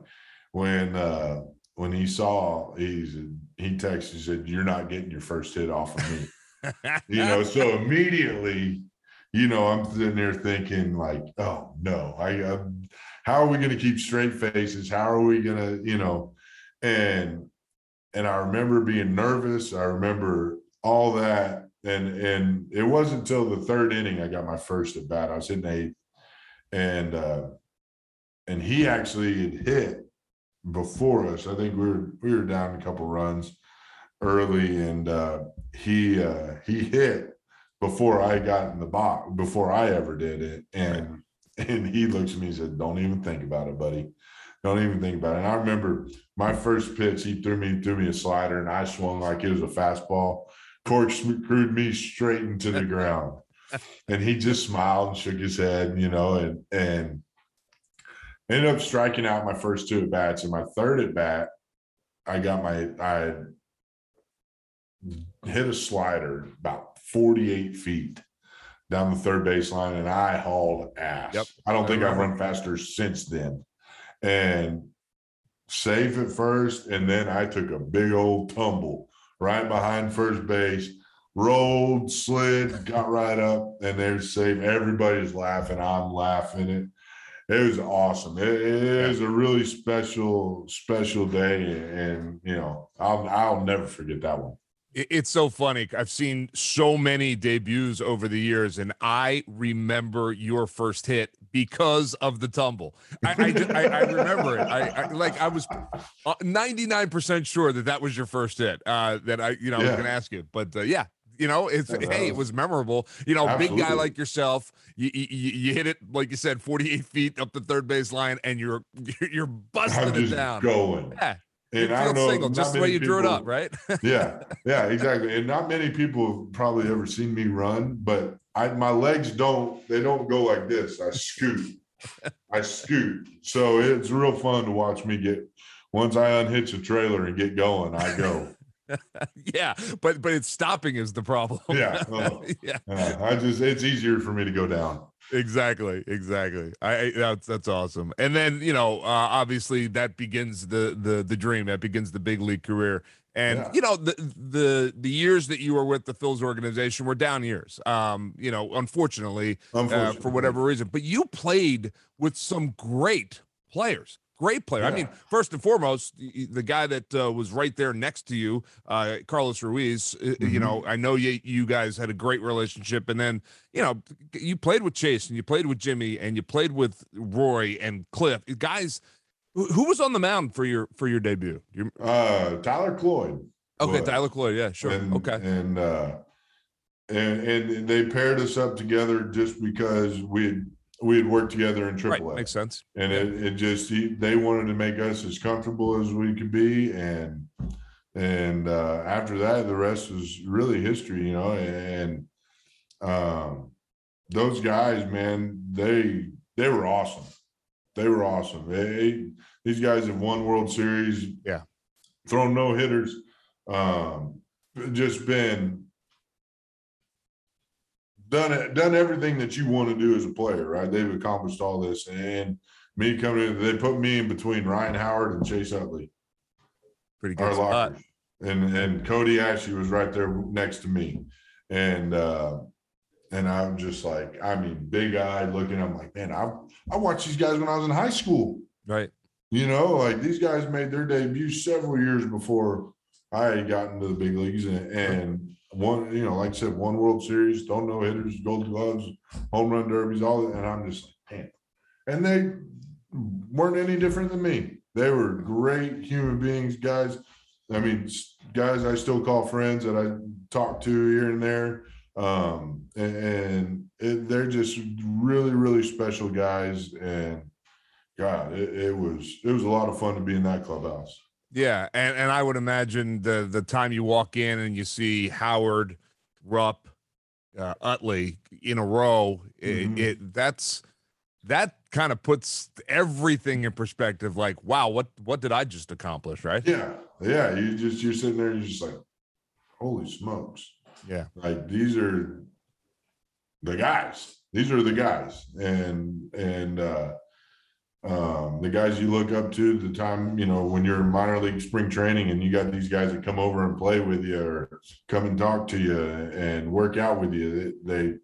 when uh, when he saw he's he texted he said you're not getting your first hit off of me (laughs) you know so immediately you know i'm sitting there thinking like oh no i uh, how are we going to keep straight faces how are we going to you know and and i remember being nervous i remember all that and and it wasn't until the third inning i got my first at bat i was hitting eighth and uh and he actually had hit before us i think we were we were down a couple runs early and uh he uh he hit before I got in the box before I ever did it. And and he looks at me and said, Don't even think about it, buddy. Don't even think about it. And I remember my first pitch, he threw me threw me a slider and I swung like it was a fastball, corkscrewed me straight into the ground. And he just smiled and shook his head, you know, and and ended up striking out my first two at bats. And my third at bat, I got my I hit a slider about 48 feet down the third baseline and I hauled ass. Yep. I don't think I've run faster since then. And safe at first, and then I took a big old tumble right behind first base, rolled, slid, got right up, and there's safe. Everybody's laughing. I'm laughing. It it was awesome. It, was a really special, special day, and you know, I'll I'll never forget that one. It- It's so funny. I've seen so many debuts over the years, and I remember your first hit because of the tumble. I, I, I, I remember it. I, like. I was ninety nine percent sure that that was your first hit. Uh, that I, you know, I was going to ask you, but uh, yeah. You know, it's Yeah, hey, it was memorable. You know, big guy like yourself, you, you you hit it like you said, forty eight feet up the third base line, and you're (laughs) you're busting it down. going. Yeah, And I don't know, single, just the way you drew it up, right? (laughs) yeah, yeah, exactly. And not many people have probably ever seen me run, but I my legs don't they don't go like this. I scoot. I scoot. So it's real fun to watch me get once I unhitch a trailer and get going, I go. (laughs) yeah, but but it's stopping is the problem. Yeah, oh. (laughs) yeah, Uh, I just it's easier for me to go down. Exactly, exactly. I, that's that's awesome. And then you know, uh, obviously that begins the the the dream. That begins the big league career. And Yeah. you know the the the years that you were with the Phils organization were down years. Um, you know, unfortunately, uh, for whatever reason. But you played with some great players. Great player. I mean, first and foremost, the, the guy that uh, was right there next to you, uh, Carlos Ruiz. uh, You know, I know you you guys had a great relationship, and then you know you played with Chase and you played with Jimmy and you played with Roy and Cliff. Guys, who, was on the mound for your for your debut? You, Uh Tyler Cloyd. okay. Tyler Cloyd. Yeah, sure. And, okay. And uh and and they paired us up together just because we had we had worked together in Right, Triple A. makes sense. and it, it just they wanted to make us as comfortable as we could be and and uh after that the rest was really history you know and um those guys man they they were awesome they were awesome they these guys have won world series Yeah. thrown no hitters um just been done it done everything that you want to do as a player right they've accomplished all this and me coming in, they put me in between Ryan Howard and Chase Utley, Pretty good spot. And and Cody Asche was right there next to me. And uh and I'm just like, I mean, big eyed looking. I'm like, man, I I watched these guys when I was in high school. Right. You know, like these guys made their debut several years before I had gotten to the big leagues and, and one, you know, like I said, one World Series, don't know hitters, gold gloves, home run derbies, all that. And I'm just like, man. And they weren't any different than me. They were great human beings, guys. I mean, guys I still call friends that I talk to here and there. Um, and, it, they're just really, really special guys. And God, it, it was it was a lot of fun to be in that clubhouse. Yeah, and and I would imagine the the time you walk in and you see Howard, Rupp, uh, Utley in a row, it, Mhm. it that's that kind of puts everything in perspective. Like, wow, what what did I just accomplish? Right? Yeah, yeah. You just you're sitting there, you're just like, holy smokes! Yeah. Like these are the guys. These are the guys, and and uh, um, the guys you look up to. The time you know when you're in minor league spring training, and you got these guys that come over and play with you, or come and talk to you and work out with you. They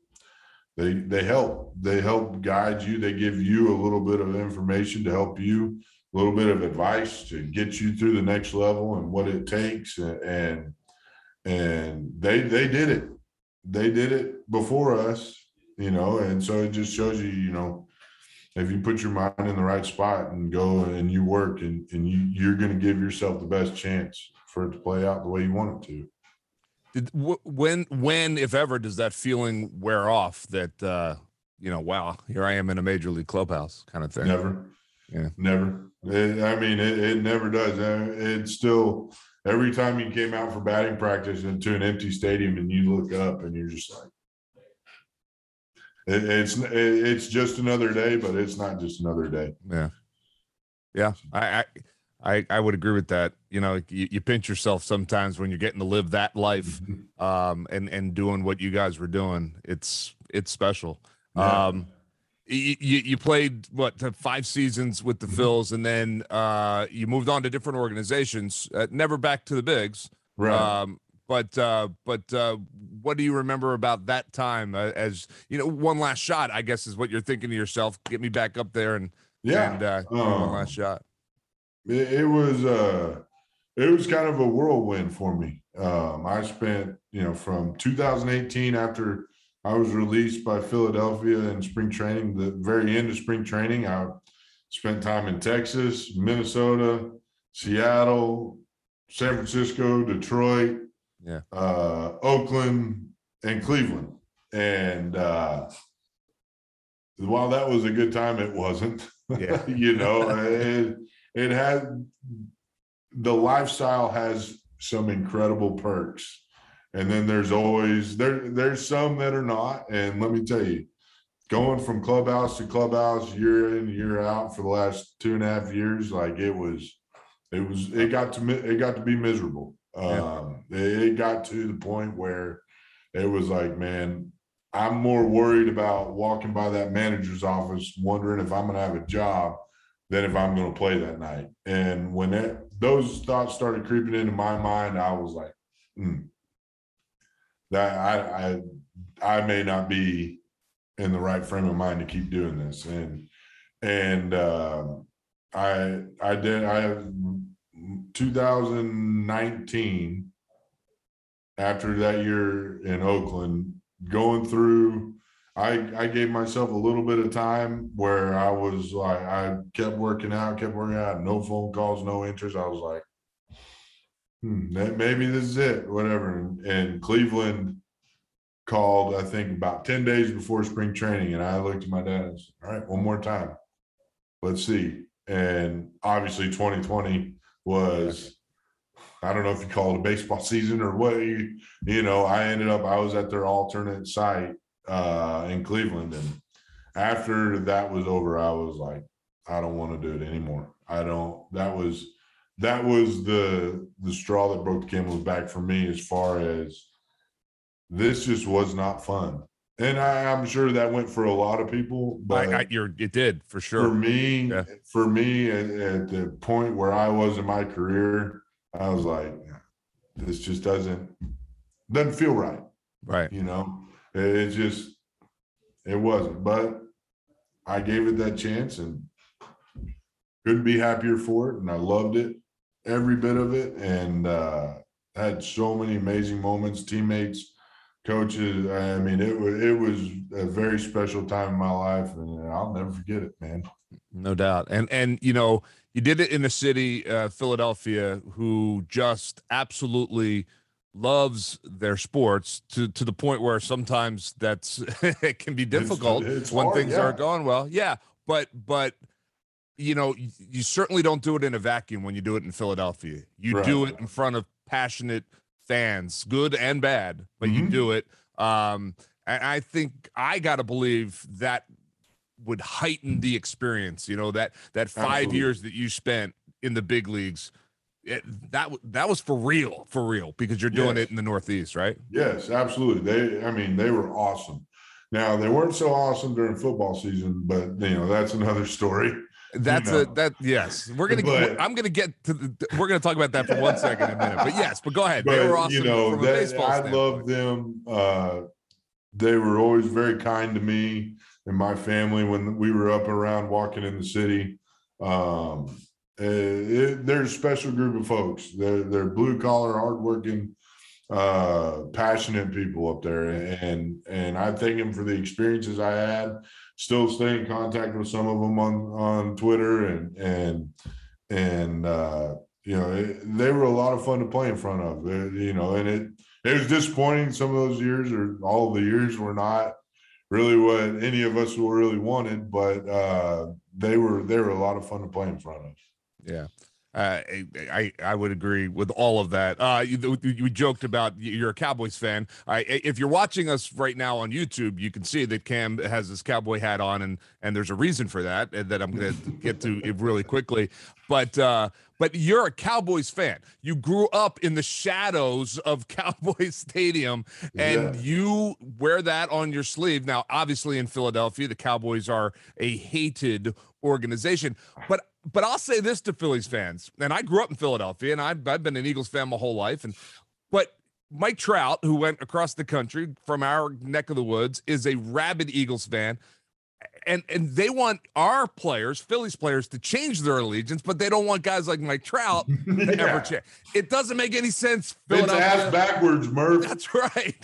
they they help. They help guide you. They give you a little bit of information to help you a little bit of advice to get you through the next level and what it takes and and they they did it they did it before us you know and so it just shows you you know if you put your mind in the right spot and go and you work and, and you you're going to give yourself the best chance for it to play out the way you want it to Did, wh- when when if ever does that feeling wear off? That uh, you know, wow, here I am in a major league clubhouse kind of thing. never Yeah. never It- i mean it, it never does Uh, it's still every time you came out for batting practice into an empty stadium and you look up and you're just like it, it's it's just another day but it's not just another day Yeah. Yeah. I, I I would agree with that. You know, you, you pinch yourself sometimes when you're getting to live that life (laughs) um and and doing what you guys were doing. It's it's special. Yeah. Um you, you played what five seasons with the Mhm. Phils and then uh you moved on to different organizations, uh, never back to the bigs. right Um, but uh, but uh, what do you remember about that time? Uh, as you know, one last shot, I guess, is what you're thinking to yourself. Get me back up there and yeah and uh, me one Um, last shot. it, it was uh it was kind of a whirlwind for me um i spent you know from 2018 after i was released by philadelphia in spring training the very end of spring training i spent time in texas minnesota seattle san francisco detroit Yeah. uh oakland and cleveland and uh while that was a good time it wasn't Yeah. (laughs) you know it, it had the lifestyle has some incredible perks and then there's always there there's some that are not and let me tell you going from clubhouse to clubhouse year in year out for the last two and a half years like it was it was it got to it got to be miserable. Um it, got to the point where it was like man i'm more worried about walking by that manager's office wondering if i'm going to have a job than if i'm going to play that night. And when that those thoughts started creeping into my mind i was like hmm, that i i i may not be in the right frame of mind to keep doing this. And and um i i did i 2019 after that year in oakland going through i i gave myself a little bit of time where i was like i kept working out kept working out no phone calls no interest. I was like hmm, maybe this is it whatever. And, and cleveland called i think about 10 days before spring training and i looked at my dad and said all right one more time. Let's see. And obviously 2020 was i don't know if you call it a baseball (laughs) season or what you, you know i ended up i was at their alternate site uh in cleveland. And after that was over i was like i don't want to do it anymore. I don't that was that was the the straw that broke the camel's back for me as far as this just was not fun and I, i'm sure that went for a lot of people but I, I, you're it did for sure. for me Yeah. for me at, at the point where i was in my career i was like this just doesn't doesn't feel right Right. you know it, it just it wasn't but i gave it that chance and couldn't be happier for it and i loved it every bit of it and uh had so many amazing moments teammates coaches i mean it was it was a very special time in my life and i'll never forget it man No doubt. And and you know, you did it in a city, uh, Philadelphia, who just absolutely loves their sports to to the point where sometimes that's (laughs) it can be difficult it's when hard, things yeah. aren't going well. Yeah, but but you know, you, you certainly don't do it in a vacuum when you do it in Philadelphia. You do it in front of passionate fans, good and bad, but you Mhm. do it. Um, and I think I got to believe that would heighten the experience. You know that that five Absolutely. years that you spent in the big leagues, it, that that was for real, for real, because you're doing Yes. it in the Northeast, right? Yes, absolutely. They, I mean, they were awesome. Now they weren't so awesome during football season, but you know that's another story. That's know. a that yes. We're gonna. But- I'm gonna get to. The, we're gonna talk about that for one second in a minute. But yes, but go ahead. But they were awesome. you know from a that baseball I love them. Uh, they were always very kind to me and my family when we were up around walking in the city. Um, eh, it, they're a special group of folks. They're they're blue collar, hardworking, uh, passionate people up there, and and I thank them for the experiences I had. Still stay in contact with some of them on on Twitter and and and uh, you know it, they were a lot of fun to play in front of. Uh, you know, and it it was disappointing. Some of those years or all of the years were not really what any of us really wanted, but uh, they were they were a lot of fun to play in front of. Yeah. Uh, I, I would agree with all of that. Uh, you, you joked about you're a Cowboys fan. I, if you're watching us right now on YouTube, you can see that Cam has his cowboy hat on, and and there's a reason for that, and that I'm going to get to it really quickly. But uh, but you're a Cowboys fan. You grew up in the shadows of (laughs) Cowboys Stadium, and Yeah. you wear that on your sleeve. Now, obviously, in Philadelphia, the Cowboys are a hated organization, but but I'll say this to Phillies fans, and I grew up in Philadelphia, and I've, I've been an Eagles fan my whole life, and but Mike Trout, who went across the country from our neck of the woods, is a rabid Eagles fan. And and they want our players, Phillies players, to change their allegiance, but they don't want guys like Mike Trout (laughs) to ever change. It doesn't make any sense. It's ass backwards, Murph. That's right.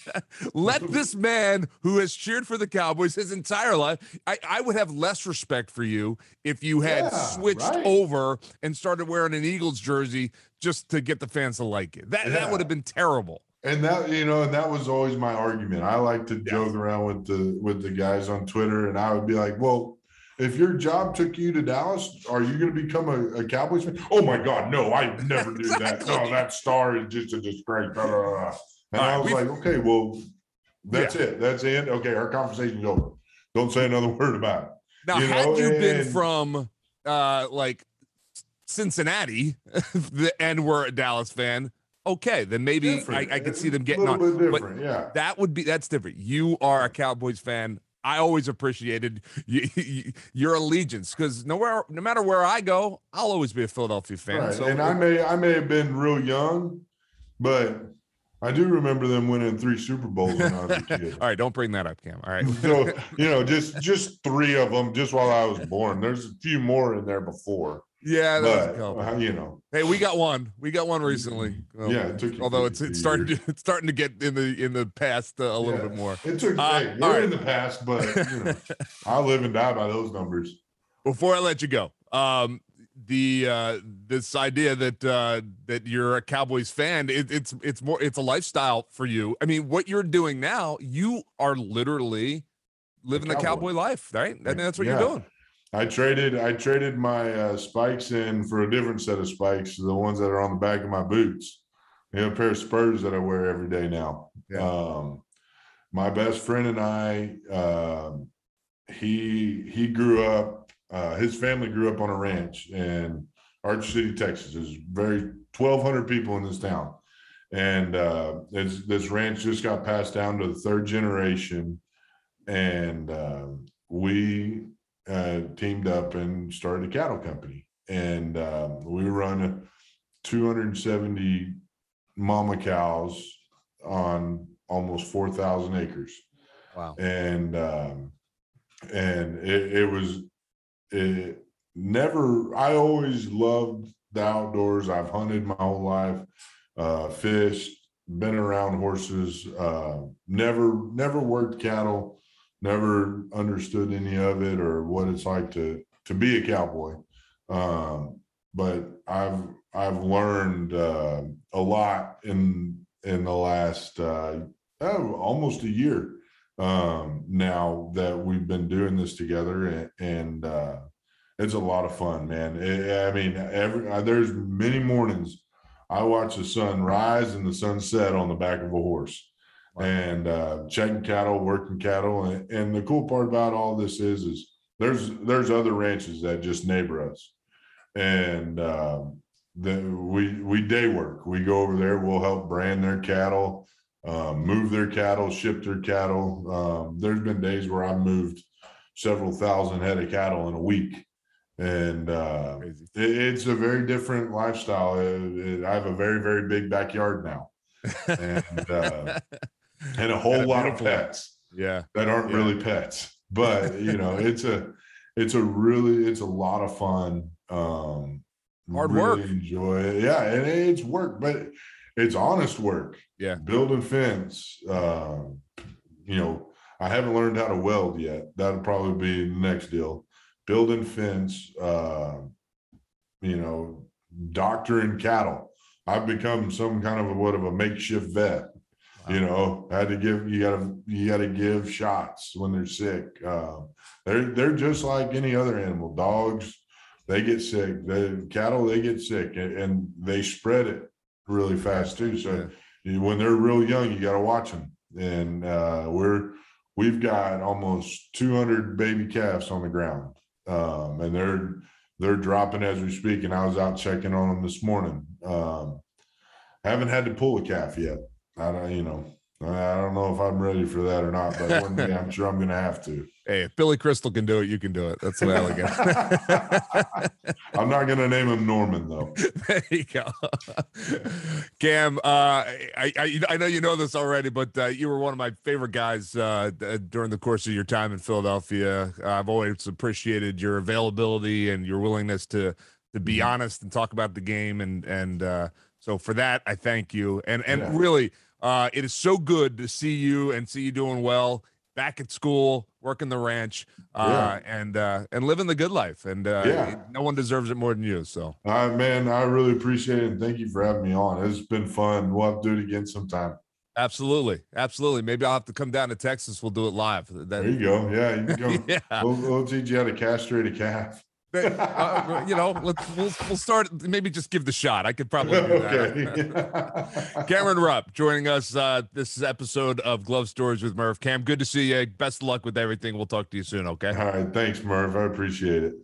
(laughs) Let this man who has cheered for the Cowboys his entire life, I, I would have less respect for you if you had Yeah, switched right. over and started wearing an Eagles jersey just to get the fans to like it. That that would have been terrible. And that you know, and that was always my argument. I like to joke around with the with the guys on Twitter, and I would be like, "Well, if your job took you to Dallas, are you going to become a, a Cowboys fan?" Oh my God, no! I never do that. (laughs) Exactly. No, that star is just a disgrace. Blah, blah, blah. And right, I was like, "Okay, well, that's it. That's it. Okay, our conversation's over. Don't say another (laughs) word about it." Now, You had know, you been from uh like Cincinnati (laughs) and were a Dallas fan, okay, then maybe I, Different. I could see them A getting little on. bit But yeah. that would be that's different. You are a Cowboys fan. I always appreciated you, (laughs) you- your allegiance because nowhere, no matter where I go, I'll always be a Philadelphia fan. Right. So and I may I may have been real young, but I do remember them winning three Super Bowls when I was a (laughs) kid. all right, don't bring that up, Cam. All right, so (laughs) you know, just just three of them just while I was born. There's a few more in there before, yeah, that was a but couple. uh, you know, Hey, we got one. We got one recently. Yeah, it took although it's it's starting to it's (laughs) starting to get in the in the past uh, a little Yeah. bit more. it took. Uh, hey, all they're right. in the past, but you know, I live and die by those numbers. before I let you go, um, the uh, this idea that uh, that you're a Cowboys fan, it, it's it's more it's a lifestyle for you. I mean, what you're doing now, you are literally living the cowboy. cowboy life, right? I mean, that's what Yeah. you're doing. I traded I traded my uh, spikes in for a different set of spikes, the ones that are on the back of my boots. You know, a pair of Spurs that I wear every day now. Yeah. Um, my best friend and I, um, he he grew up. Uh, his family grew up on a ranch in Archer City, Texas. There's very 1,200 people in this town, and uh, this ranch just got passed down to the third generation, and um we uh, teamed up and started a cattle company, and um, we run 270 mama cows on almost 4,000 acres, Wow. and um, and it, it was it never. I always loved the outdoors. I've hunted my whole life, uh, fished, been around horses. Uh, never never worked cattle never understood any of it or what it's like to to be a cowboy um but i've i've learned uh, a lot in in the last uh oh, almost a year um now that we've been doing this together and and uh it's a lot of fun, man. It, I mean, every uh, there's many mornings I watch the sun rise and the sun set on the back of a horse, wow. and uh, checking cattle, working cattle, and, and the cool part about all this is is there's there's other ranches that just neighbor us, and uh, the, we we day work. We go over there. We'll help brand their cattle, um, move their cattle, ship their cattle. Um, there's been days where I've moved several thousand head of cattle in a week and uh, it, it's a very different lifestyle. It, it, I have a very very big backyard now, and uh, (laughs) and a whole lot of pets. Yeah, that aren't yeah. really pets, but you know, it's a it's a really it's a lot of fun. Um, Hard really work. Enjoy it. Yeah, and it's work, but it's honest work. Yeah, building fence. Uh, you know, I haven't learned how to weld yet. That'll probably be the next deal building fence, uh, you know, doctoring cattle. I've become some kind of a what of a makeshift vet. Wow. You know, had to give you gotta you gotta give shots when they're sick. Uh, they're they're just like any other animal. Dogs, they get sick. The cattle, they get sick, and, and, they spread it really fast too. So yeah. when they're real young, you got to watch them. And uh, we're we've got almost 200 baby calves on the ground um, and they're they're dropping as we speak. And I was out checking on them this morning. Um, haven't had to pull a calf yet. I don't, you know, I don't know if I'm ready for that or not, but one day I'm (laughs) sure I'm going to have to. Hey, if Billy Crystal can do it, you can do it. That's what I look. (laughs) I'm not going to name him Norman, though. (laughs) there you go. Cam, uh, I, I, I know you know this already, but uh, you were one of my favorite guys uh, during the course of your time in Philadelphia. I've always appreciated your availability and your willingness to to be mm-hmm. honest and talk about the game, and and uh, so for that, I thank you. And and yeah. really, uh, it is so good to see you and see you doing well back at school, working the ranch, uh, yeah. and uh, and living the good life. And uh, yeah. no one deserves it more than you. So, uh, man, I really appreciate it, and thank you for having me on. It's been fun. We'll have to do it again sometime. Absolutely, absolutely. Maybe I'll have to come down to Texas. We'll do it live. That, there you go. Yeah, you can go. (laughs) yeah. We'll, we'll teach you how to castrate a calf uh, you know, let's we'll, we'll start. Maybe just give the shot. I could probably do that. (laughs) Cameron Rupp joining us. Uh, this episode of Glove Stories with Murph. Cam, good to see you. Best of luck with everything. We'll talk to you soon. Okay. All right. Thanks, Murph. I appreciate it.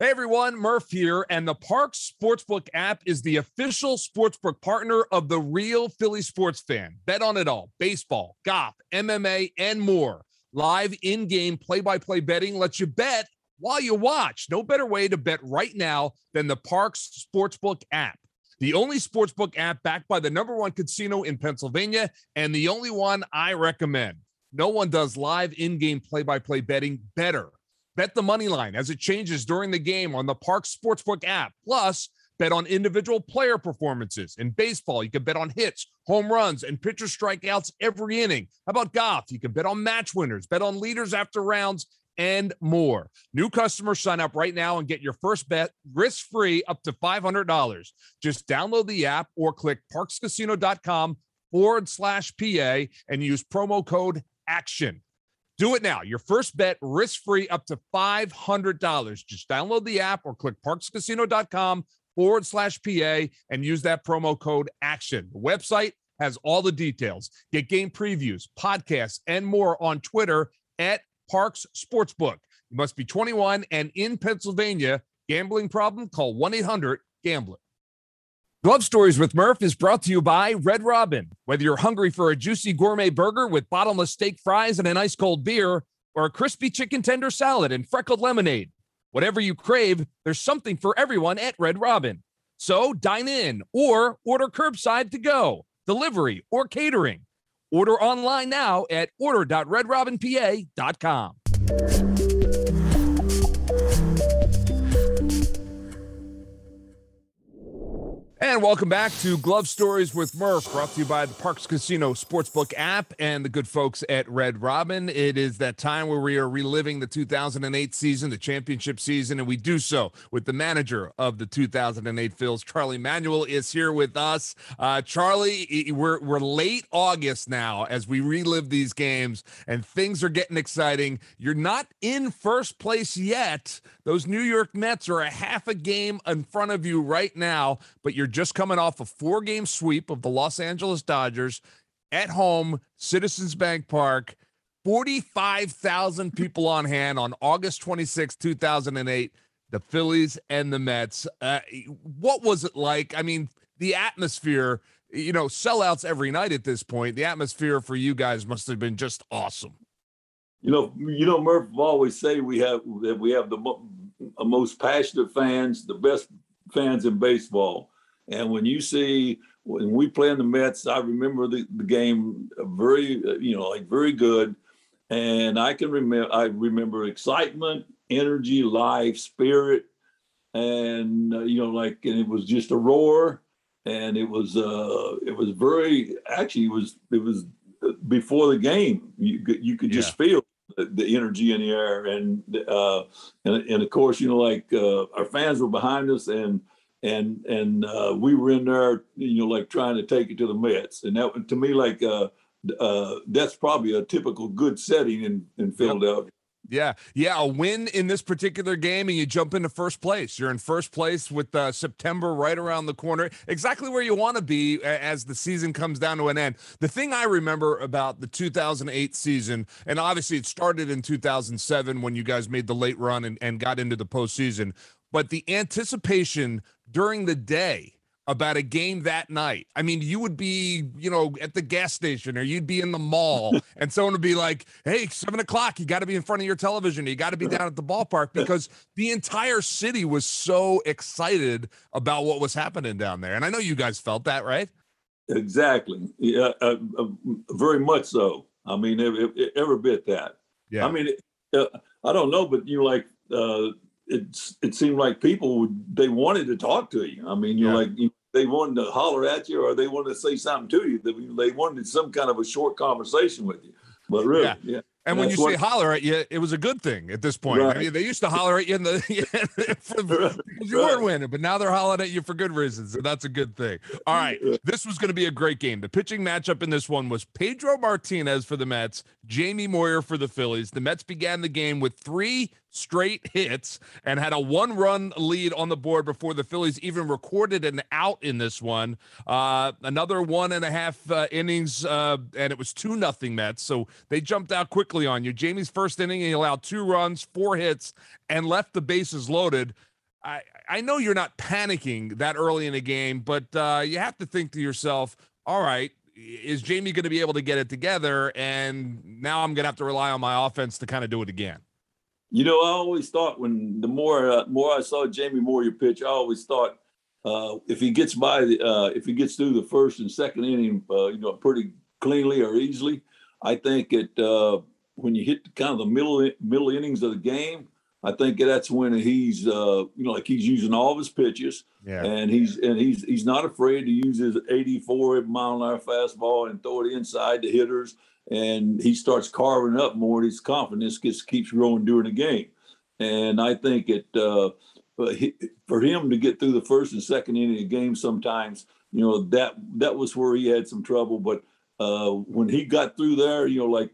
Hey everyone, Murph here, and the Parx Sportsbook app is the official sportsbook partner of the real Philly sports fan. Bet on it all baseball, golf, MMA, and more. Live in game play by play betting lets you bet while you watch. No better way to bet right now than the Parx Sportsbook app. The only sportsbook app backed by the number one casino in Pennsylvania, and the only one I recommend. No one does live in game play by play betting better. Bet the money line as it changes during the game on the Parx Sportsbook app. Plus, bet on individual player performances. In baseball, you can bet on hits, home runs, and pitcher strikeouts every inning. How about golf? You can bet on match winners, bet on leaders after rounds, and more. New customers sign up right now and get your first bet risk free up to $500. Just download the app or click parxcasino.com forward slash PA and use promo code ACTION. Do it now. Your first bet risk free up to $500. Just download the app or click parxcasino.com forward slash PA and use that promo code ACTION. The website has all the details. Get game previews, podcasts, and more on Twitter at Parx Sportsbook. You must be 21 and in Pennsylvania. Gambling problem? Call 1 800 Gambler. Glove Stories with Murph is brought to you by Red Robin. Whether you're hungry for a juicy gourmet burger with bottomless steak fries and an ice cold beer, or a crispy chicken tender salad and freckled lemonade, whatever you crave, there's something for everyone at Red Robin. So dine in or order curbside to go, delivery, or catering. Order online now at order.redrobinpa.com. And welcome back to Glove Stories with Murph, brought to you by the Parx Casino Sportsbook app and the good folks at Red Robin. It is that time where we are reliving the 2008 season, the championship season, and we do so with the manager of the 2008 Phils, Charlie Manuel, is here with us. Uh, Charlie, we're we're late August now as we relive these games, and things are getting exciting. You're not in first place yet. Those New York Mets are a half a game in front of you right now, but you're just coming off a four game sweep of the Los Angeles Dodgers at home, Citizens Bank Park. 45,000 people on hand on August 26, 2008, the Phillies and the Mets. Uh, what was it like? I mean, the atmosphere, you know, sellouts every night at this point. The atmosphere for you guys must have been just awesome. You know, you know, Murph always say we have that we have the mo- most passionate fans, the best fans in baseball. And when you see when we play in the Mets, I remember the, the game very, you know, like very good. And I can remember, I remember excitement, energy, life, spirit, and uh, you know, like, and it was just a roar, and it was, uh, it was very, actually, it was, it was before the game. You could, you could just feel the, the, energy in the air, and, uh, and, and of course, you know, like uh, our fans were behind us, and and and uh, we were in there, you know, like trying to take it to the Mets, and that to me, like uh, uh, that's probably a typical good setting in in Philadelphia. Yeah, yeah, a win in this particular game, and you jump into first place. You're in first place with uh, September right around the corner, exactly where you want to be as the season comes down to an end. The thing I remember about the 2008 season, and obviously it started in 2007 when you guys made the late run and, and got into the postseason, but the anticipation during the day about a game that night. I mean, you would be, you know, at the gas station or you'd be in the mall (laughs) and someone would be like, hey, seven o'clock, you got to be in front of your television. You got to be down at the ballpark because the entire city was so excited about what was happening down there. And I know you guys felt that, right? Exactly. Yeah, uh, uh, very much so. I mean, every, every bit that. Yeah. I mean, uh, I don't know, but you like, it it seemed like people would, they wanted to talk to you. I mean, you're yeah. like you, they wanted to holler at you or they wanted to say something to you. They, they wanted some kind of a short conversation with you. But really, yeah. yeah. And when you say holler at you, it was a good thing at this point. Right. I mean, they used to holler at you in the (laughs) for, because you weren't winning, but now they're hollering at you for good reasons, and that's a good thing. All right, this was going to be a great game. The pitching matchup in this one was Pedro Martinez for the Mets, Jamie Moyer for the Phillies. The Mets began the game with three straight hits and had a one run lead on the board before the Phillies even recorded an out in this one. Uh, another one and a half uh, innings, uh, and it was 2 nothing Mets. So they jumped out quickly on you. Jamie's first inning, he allowed two runs, four hits, and left the bases loaded. I, I know you're not panicking that early in the game, but uh, you have to think to yourself, all right, is Jamie going to be able to get it together? And now I'm going to have to rely on my offense to kind of do it again. You know, I always thought when the more uh, more I saw Jamie Moyer pitch, I always thought uh, if he gets by the uh, if he gets through the first and second inning, uh, you know, pretty cleanly or easily, I think it uh, when you hit kind of the middle middle innings of the game, I think that's when he's uh, you know like he's using all of his pitches, yeah. and he's and he's he's not afraid to use his 84 mile an hour fastball and throw it inside the hitters and he starts carving up more. His confidence just keeps growing during the game, and I think it uh, for him to get through the first and second inning of the game. Sometimes you know that that was where he had some trouble, but uh, when he got through there, you know, like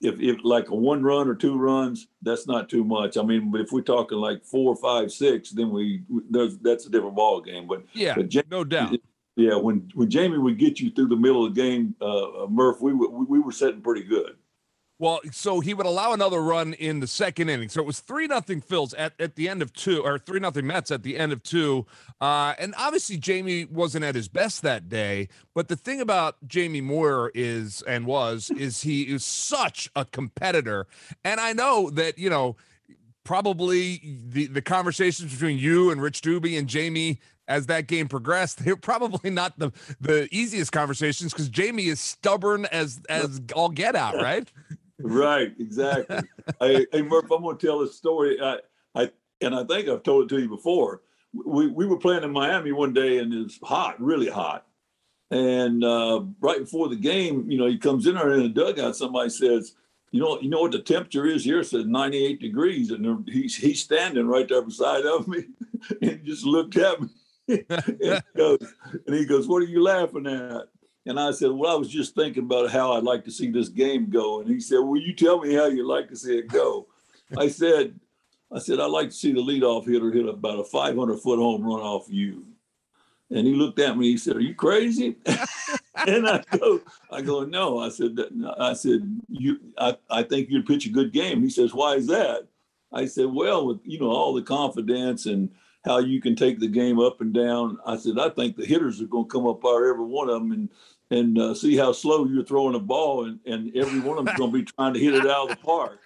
if, if like a one run or two runs, that's not too much. I mean, but if we're talking like four, five, six, then we there's that's a different ball game. But yeah, but James, no doubt. Yeah, when when Jamie would get you through the middle of the game, uh, uh Murph, we, we we were sitting pretty good. Well, so he would allow another run in the second inning. So it was three nothing Phils at, at the end of two, or three nothing Mets at the end of two. Uh, and obviously Jamie wasn't at his best that day. But the thing about Jamie Moyer is and was (laughs) is he is such a competitor. And I know that you know probably the the conversations between you and Rich Dubee and Jamie as that game progressed, (laughs) they're probably not the the easiest conversations because Jamie is stubborn as as all get out, (laughs) right? right, exactly. hey, hey, Murph, I'm going to tell a story. I, I and I think I've told it to you before. we we were playing in Miami one day, and it's hot, really hot. And uh, right before the game, you know, he comes in there in the dugout. Somebody says, "You know, you know what the temperature is here?" It says 98 degrees, and he's he's standing right there beside of me, (laughs) and just looked at me. And, (laughs) he (laughs) goes, and he goes, "What are you laughing at?" And I said, Well, I was just thinking about how I'd like to see this game go. And he said, Well, you tell me how you'd like to see it go. (laughs) I said, I said, I'd like to see the leadoff hitter hit about a 500 foot home run off you. And he looked at me. He said, "Are you crazy?" and I go, "I go, no." I said, "I said you. I, I think you'd pitch a good game." He says, "Why is that?" I said, "Well, with you know all the confidence and how you can take the game up and down." I said, "I think the hitters are going to come up there, every one of them, and and uh, see how slow you're throwing a ball, and, and every one of them's going to be (laughs) trying to hit it out of the park."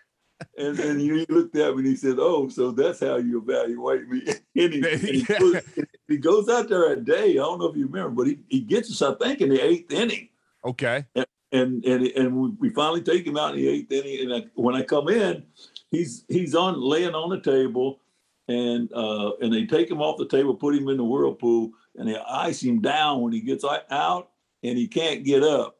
And, and he looked at me and he said, "Oh, so that's how you evaluate me." (laughs) and, he, and he, (laughs) goes, he, goes, out there a day. I don't know if you remember, but he, he gets us, I think, in the eighth inning. Okay. And and and, and we finally take him out in the eighth inning. And I, when I come in, he's he's on laying on the table, and uh, and they take him off the table, put him in the whirlpool, and they ice him down when he gets out, and he can't get up.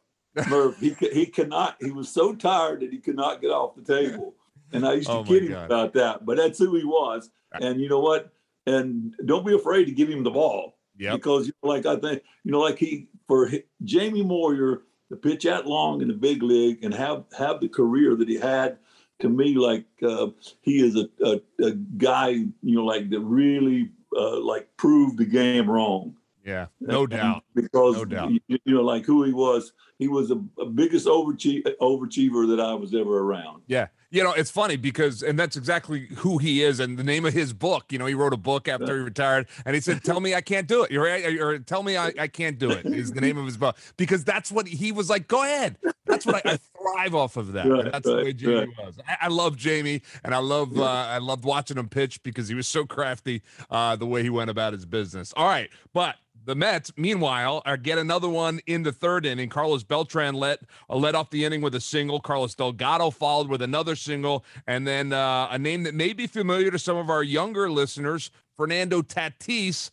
Murph, he he cannot. He was so tired that he could not get off the table. And I used to oh kid him God. about that, but that's who he was. And you know what? And don't be afraid to give him the ball. Yeah. Because you know, like I think, you know, like he for Jamie Moyer to pitch that long in the big league and have have the career that he had, to me, like uh, he is a, a, a, guy, you know, like that really uh, like proved the game wrong. Yeah, no and, doubt. Because no doubt. You, you, know, like who he was, he was the biggest overachiever, overachiever that I was ever around. Yeah, you know, it's funny because, and that's exactly who he is. And the name of his book, you know, he wrote a book after he retired, and he said, "Tell me I can't do it." You're right, or "Tell me I, I can't do it." Is the name of his book because that's what he was like. Go ahead. That's what I, I thrive off of that. Right, that's right, the way Jamie right. was. I, I, love Jamie, and I love uh, I loved watching him pitch because he was so crafty uh, the way he went about his business. All right, but the Mets, meanwhile, are get another one in the third inning. Carlos Beltran let uh, off the inning with a single. Carlos Delgado followed with another single, and then uh, a name that may be familiar to some of our younger listeners, Fernando Tatis,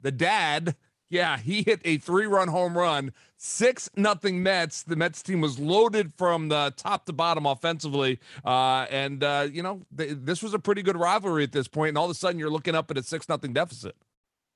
the dad. Yeah, he hit a three-run home run, six nothing Mets. The Mets team was loaded from the top to bottom offensively, uh, and uh, you know th- this was a pretty good rivalry at this point. And all of a sudden, you're looking up at a six nothing deficit.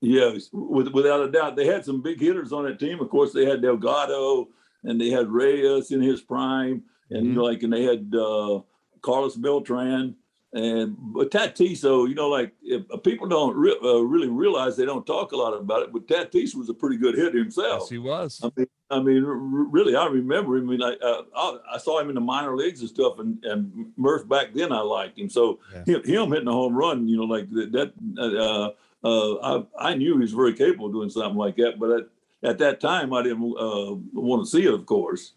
Yes, with, without a doubt. They had some big hitters on that team. Of course, they had Delgado and they had Reyes in his prime, and mm-hmm. like, and they had uh, Carlos Beltran and but Tatis. So you know, like if, uh, people don't re- uh, really realize they don't talk a lot about it, but Tatis was a pretty good hitter himself. Yes, he was. I mean, I mean, r- really, I remember him. I mean, I, uh, I saw him in the minor leagues and stuff, and and Murph back then I liked him. So yeah. him, him hitting a home run, you know, like that. that uh, I, I knew he was very capable of doing something like that, but at, at that time I didn't uh, want to see it, of course.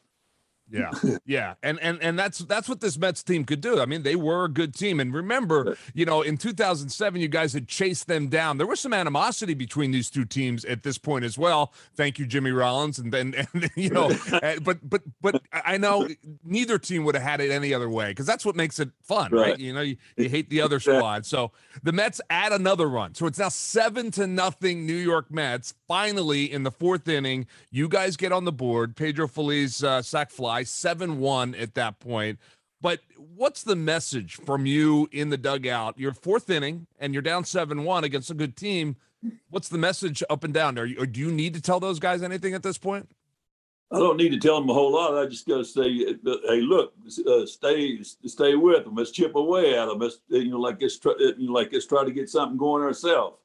Yeah, (laughs) yeah, and and and that's that's what this Mets team could do. I mean, they were a good team, and remember, you know, in 2007, you guys had chased them down. There was some animosity between these two teams at this point as well. Thank you, Jimmy Rollins, and then (laughs) and, you know, (laughs) eh, but but but I know neither team would have had it any other way because that's what makes it fun, right? right? You know, you, you hate the other squad, so the Mets add another run, so it's now seven to nothing New York Mets. Finally, in the fourth inning, you guys get on the board. Pedro Feliz uh, sac fly 7 1 at that point. But what's the message from you in the dugout? You're fourth inning and you're down 7 1 against a good team. What's the message up and down? Are you, do you need to tell those guys anything at this point? I don't need to tell them a whole lot. I just got to say, hey, look, uh, stay, stay with them. Let's chip away at them. Let's, you know, like let's try, you know, like let's try to get something going ourselves.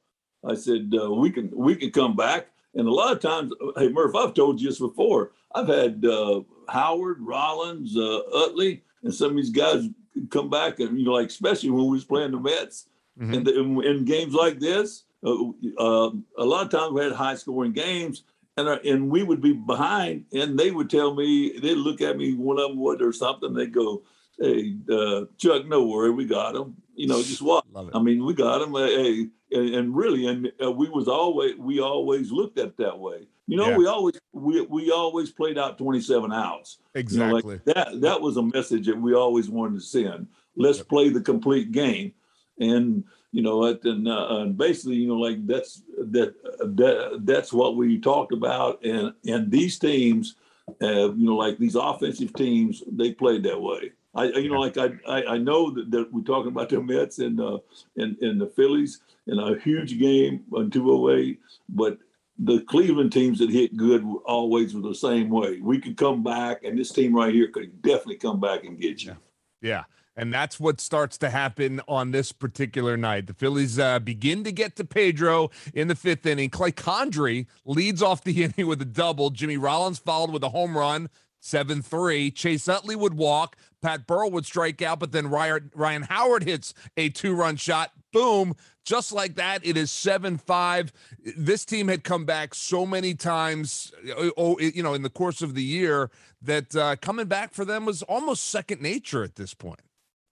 I said uh, we can, we can come back. And a lot of times, hey Murph, I've told you this before. I've had uh, Howard, Rollins, uh, Utley, and some of these guys come back and you know, like especially when we was playing the Mets, mm-hmm. and in, in, games like this, uh, uh, a lot of times we had high scoring games, and uh, and we would be behind, and they would tell me they'd look at me, one of them would or something, they'd go, "Hey, uh, Chuck, no worry, we got him. You know, just what? I mean, we got him. Hey, and, and really, and uh, we was always we always looked at that way. You know, yeah. we always we we always played out 27 outs. Exactly. You know, like that that was a message that we always wanted to send. Let's yep. play the complete game. And you know and, uh, and basically, you know, like that's that that that's what we talked about, and and these teams, uh, you know, like these offensive teams, they played that way. I, you know, like I, I, I know that, that we're talking about the Mets and uh, and and the Phillies in a huge game on 208, but the Cleveland teams that hit good always were the same way. We could come back, and this team right here could definitely come back and get you. Yeah. And that's what starts to happen on this particular night. The Phillies uh, begin to get to Pedro in the fifth inning. Clay Condrey leads off the (laughs) inning with a double. Jimmy Rollins followed with a home run, 7 3. Chase Utley would walk. Pat Burrell would strike out, but then Ryan, Ryan Howard hits a two run shot. Boom. Just like that, it is 7 5. This team had come back so many times, oh, you know, in the course of the year that uh, coming back for them was almost second nature at this point.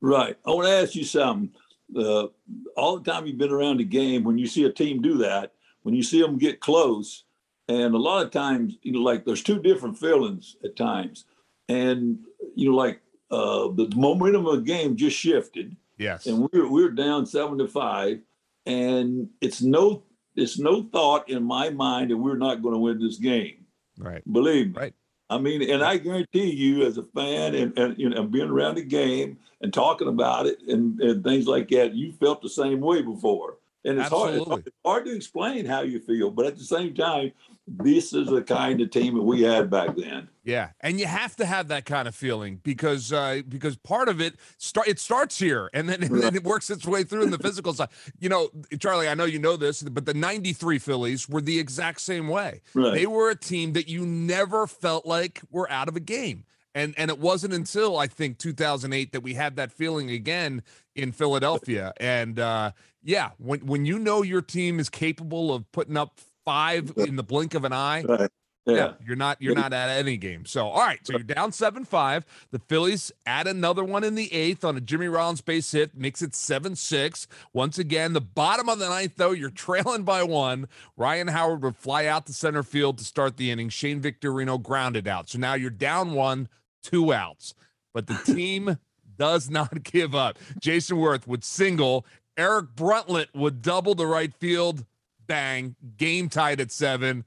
Right. I want to ask you something. Uh, all the time you've been around the game, when you see a team do that, when you see them get close, and a lot of times, you know, like there's two different feelings at times, and you know, like uh, the momentum of the game just shifted. Yes. And we're we're down seven to five, and it's no it's no thought in my mind that we're not going to win this game. Right. Believe me. Right. I mean, and I guarantee you, as a fan and, and you know, being around the game and talking about it and, and things like that, you felt the same way before. And it's it's Absolutely. hard, it's hard to explain how you feel, but at the same time, this is the kind of team that we had back then. Yeah, and you have to have that kind of feeling because uh, because part of it start it starts here and then, and then it works its way through in the physical side. You know, Charlie, I know you know this, but the '93 Phillies were the exact same way. Right. They were a team that you never felt like were out of a game. And and it wasn't until I think 2008 that we had that feeling again in Philadelphia. And uh, yeah, when when you know your team is capable of putting up five in the blink of an eye, Right. yeah. Yeah. you're not you're not at any game. So all right, so you're down seven five. The Phillies add another one in the eighth on a Jimmy Rollins base hit, makes it seven six. Once again, the bottom of the ninth though, you're (laughs) trailing by one. Ryan Howard would fly out to center field to start the inning. Shane Victorino grounded out. So now you're down one, two outs. But the (laughs) team does not (laughs) give up. Jayson Werth would single. Eric Bruntlett would double the right field. Bang. Game tied at seven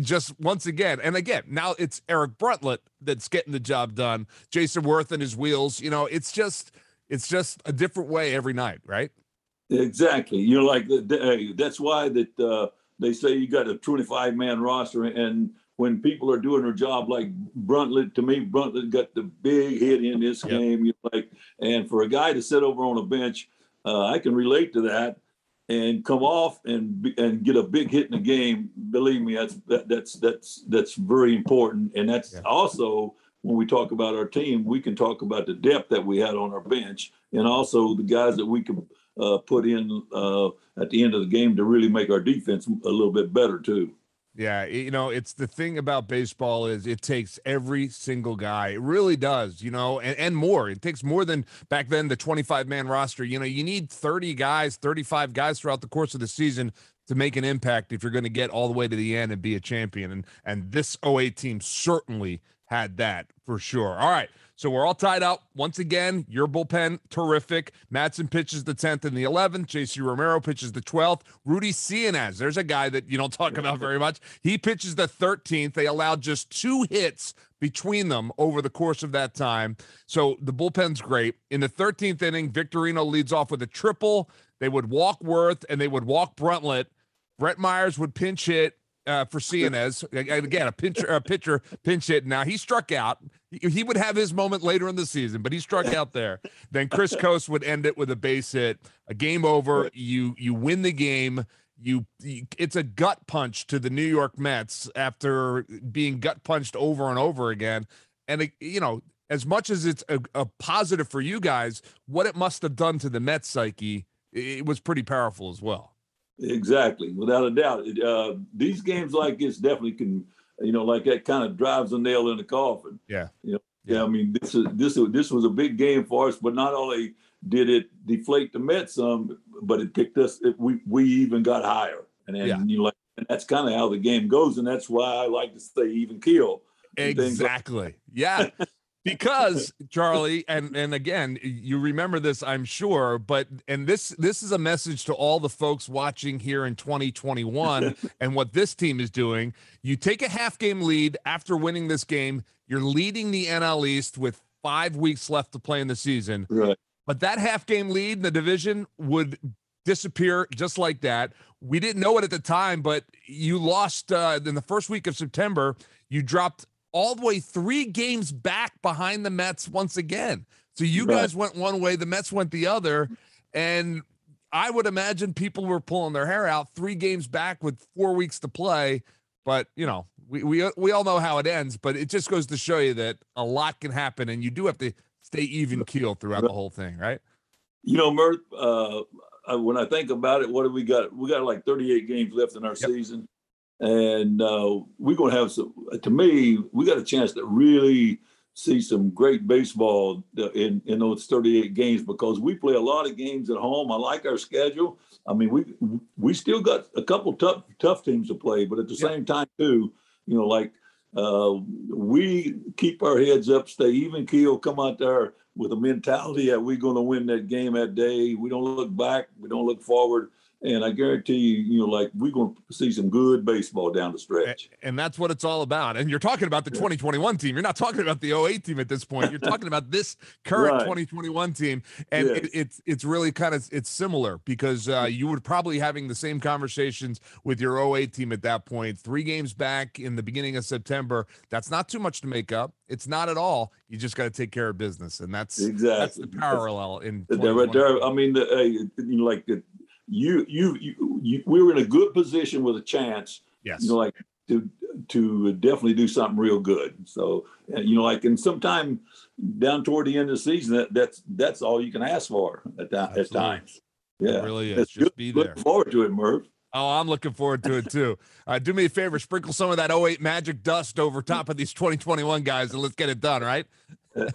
just once again, and again, now it's Eric Bruntlett that's getting the job done. Jayson Werth and his wheels, you know, it's just it's just a different way every night, right? Exactly. You know, like that's why that uh, they say you got a 25 man roster, and when people are doing their job, like Bruntlett, to me, Bruntlett got the big hit in this Yep. game. You like, and for a guy to sit over on a bench, uh, I can relate to that. And come off and and get a big hit in the game. Believe me, that's that, that's that's that's very important. And that's Yeah. also when we talk about our team, we can talk about the depth that we had on our bench, and also the guys that we can uh, put in uh, at the end of the game to really make our defense a little bit better too. Yeah, you know, it's the thing about baseball is it takes every single guy. It really does, you know, and, and more. It takes more than back then the 25 man roster. You know, you need 30 guys, 35 guys throughout the course of the season to make an impact if you're going to get all the way to the end and be a champion. And and this 08 team certainly had that for sure. All right. So we're all tied up. Once again, your bullpen, terrific. Madson pitches the 10th and the 11th. JC Romero pitches the 12th. Rudy Seanez, there's a guy that you don't talk about very much. He pitches the 13th. They allowed just two hits between them over the course of that time. So the bullpen's great. In the 13th inning, Victorino leads off with a triple. They would walk Werth and they would walk Bruntlett. Brett Myers would pinch hit uh, for Seanez. Again, a pitcher, a pitcher pinch hit. Now he struck out. He, would have his moment later in the season, but he struck (laughs) out there. Then Chris Coste would end it with a base hit. A game over. You you win the game. You, you it's a gut punch to the New York Mets after being gut punched over and over again. And it, you know, as much as it's a, a positive for you guys, what it must have done to the Mets psyche, it, it was pretty powerful as well. Exactly, without a doubt. It, uh, these games like this definitely can, you know, like that kind of drives a nail in the coffin. Yeah. You know, yeah. I mean, this is this is this was a big game for us, but not only did it deflate the Mets some, but it picked us. It, we we even got higher, and then Yeah. you like, and that's kind of how the game goes, and that's why I like to say even kill. and things like- Exactly. Yeah. (laughs) because (laughs) Charlie, and and again, you remember this, I'm sure, but and this this is a message to all the folks watching here in 2021 (laughs) and what this team is doing. You take a half game lead after winning this game, you're leading the NL East with five weeks left to play in the season. Right. But that half game lead in the division would disappear just like that. We didn't know it at the time, but you lost uh, in the first week of September. You dropped all the way three games back behind the Mets once again. So you Right. guys went one way, the Mets went the other. And I would imagine people were pulling their hair out three games back with four weeks to play. But, you know, we, we, we all know how it ends, but it just goes to show you that a lot can happen and you do have to stay even keel throughout the whole thing, right? You know, Murph, uh, when I think about it, what have we got? We got like 38 games left in our season. And uh, we're going to have some, to me, we got a chance to really see some great baseball uh, in, in those 38 games because we play a lot of games at home. I like our schedule. I mean, we we still got a couple tough tough teams to play, but at the Yeah. same time, too, you know, like uh, we keep our heads up, stay even keel, come out there with a mentality that we're going to win that game that day. We don't look back, we don't look forward, and I guarantee you, you know, like we're going to see some good baseball down the stretch. And that's what it's all about. And you're talking about the 2021 team. You're not talking about the 08 team at this point. You're talking about this current Right. 2021 team. And Yes. it, it's it's really kind of it's similar because uh, you were probably having the same conversations with your 08 team at that point. Three games back in the beginning of September. That's not too much to make up. It's not at all. You just got to take care of business, and that's that's the parallel in. 2021. there. I mean, the, uh, like the, you, you, you, you, we were in a good position with a chance, Yes. you know, like to to definitely do something real good. So, uh, you know, like and sometime down toward the end of the season, that that's that's all you can ask for at that at times. Yeah, really is. That's Just good. be Looking there. forward to it, Murph. Oh, I'm looking forward to it too. (laughs) Uh, do me a favor, sprinkle some of that 08 magic dust over top of these 2021 guys, and let's get it done, right?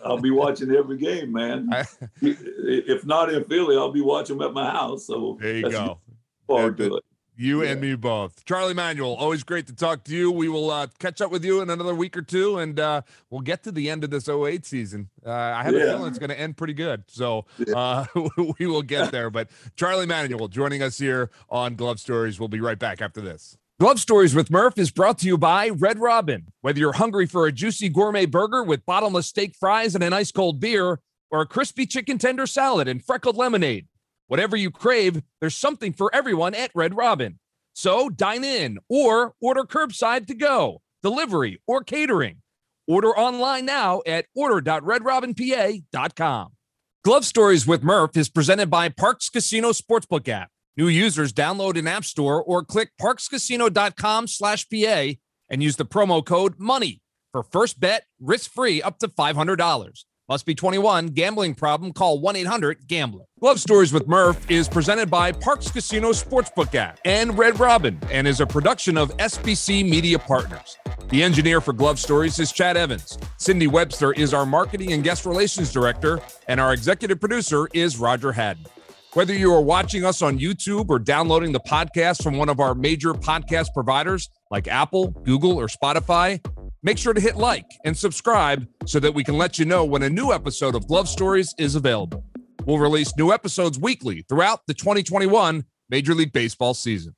I'll be watching every game, man. (laughs) If not in Philly, I'll be watching them at my house. So There you go. Forward to it. You Yeah. and me both. Charlie Manuel, always great to talk to you. We will uh, catch up with you in another week or two, and uh, we'll get to the end of this 08 season. Uh, I have a feeling it's going to end pretty good. So uh, (laughs) we will get there. But Charlie Manuel joining us here on Glove Stories. We'll be right back after this. Glove Stories with Murph is brought to you by Red Robin. Whether you're hungry for a juicy gourmet burger with bottomless steak fries and an ice cold beer, or a crispy chicken tender salad and freckled lemonade, whatever you crave, there's something for everyone at Red Robin. So dine in or order curbside to go, delivery, or catering. Order online now at order.redrobinpa.com. Glove Stories with Murph is presented by Parx Casino Sportsbook app. New users download an app store or click parxcasino.com slash PA and use the promo code MONEY for first bet risk-free up to $500. Must be 21. Gambling problem? Call 1-800-GAMBLER. Glove Stories with Murph is presented by Parx Casino Sportsbook app and Red Robin and is a production of SBC Media Partners. The engineer for Glove Stories is Chad Evans. Cindy Webster is our marketing and guest relations director, and our executive producer is Roger Haddon. Whether you are watching us on YouTube or downloading the podcast from one of our major podcast providers like Apple, Google, or Spotify, make sure to hit like and subscribe so that we can let you know when a new episode of Glove Stories is available. We'll release new episodes weekly throughout the 2021 Major League Baseball season.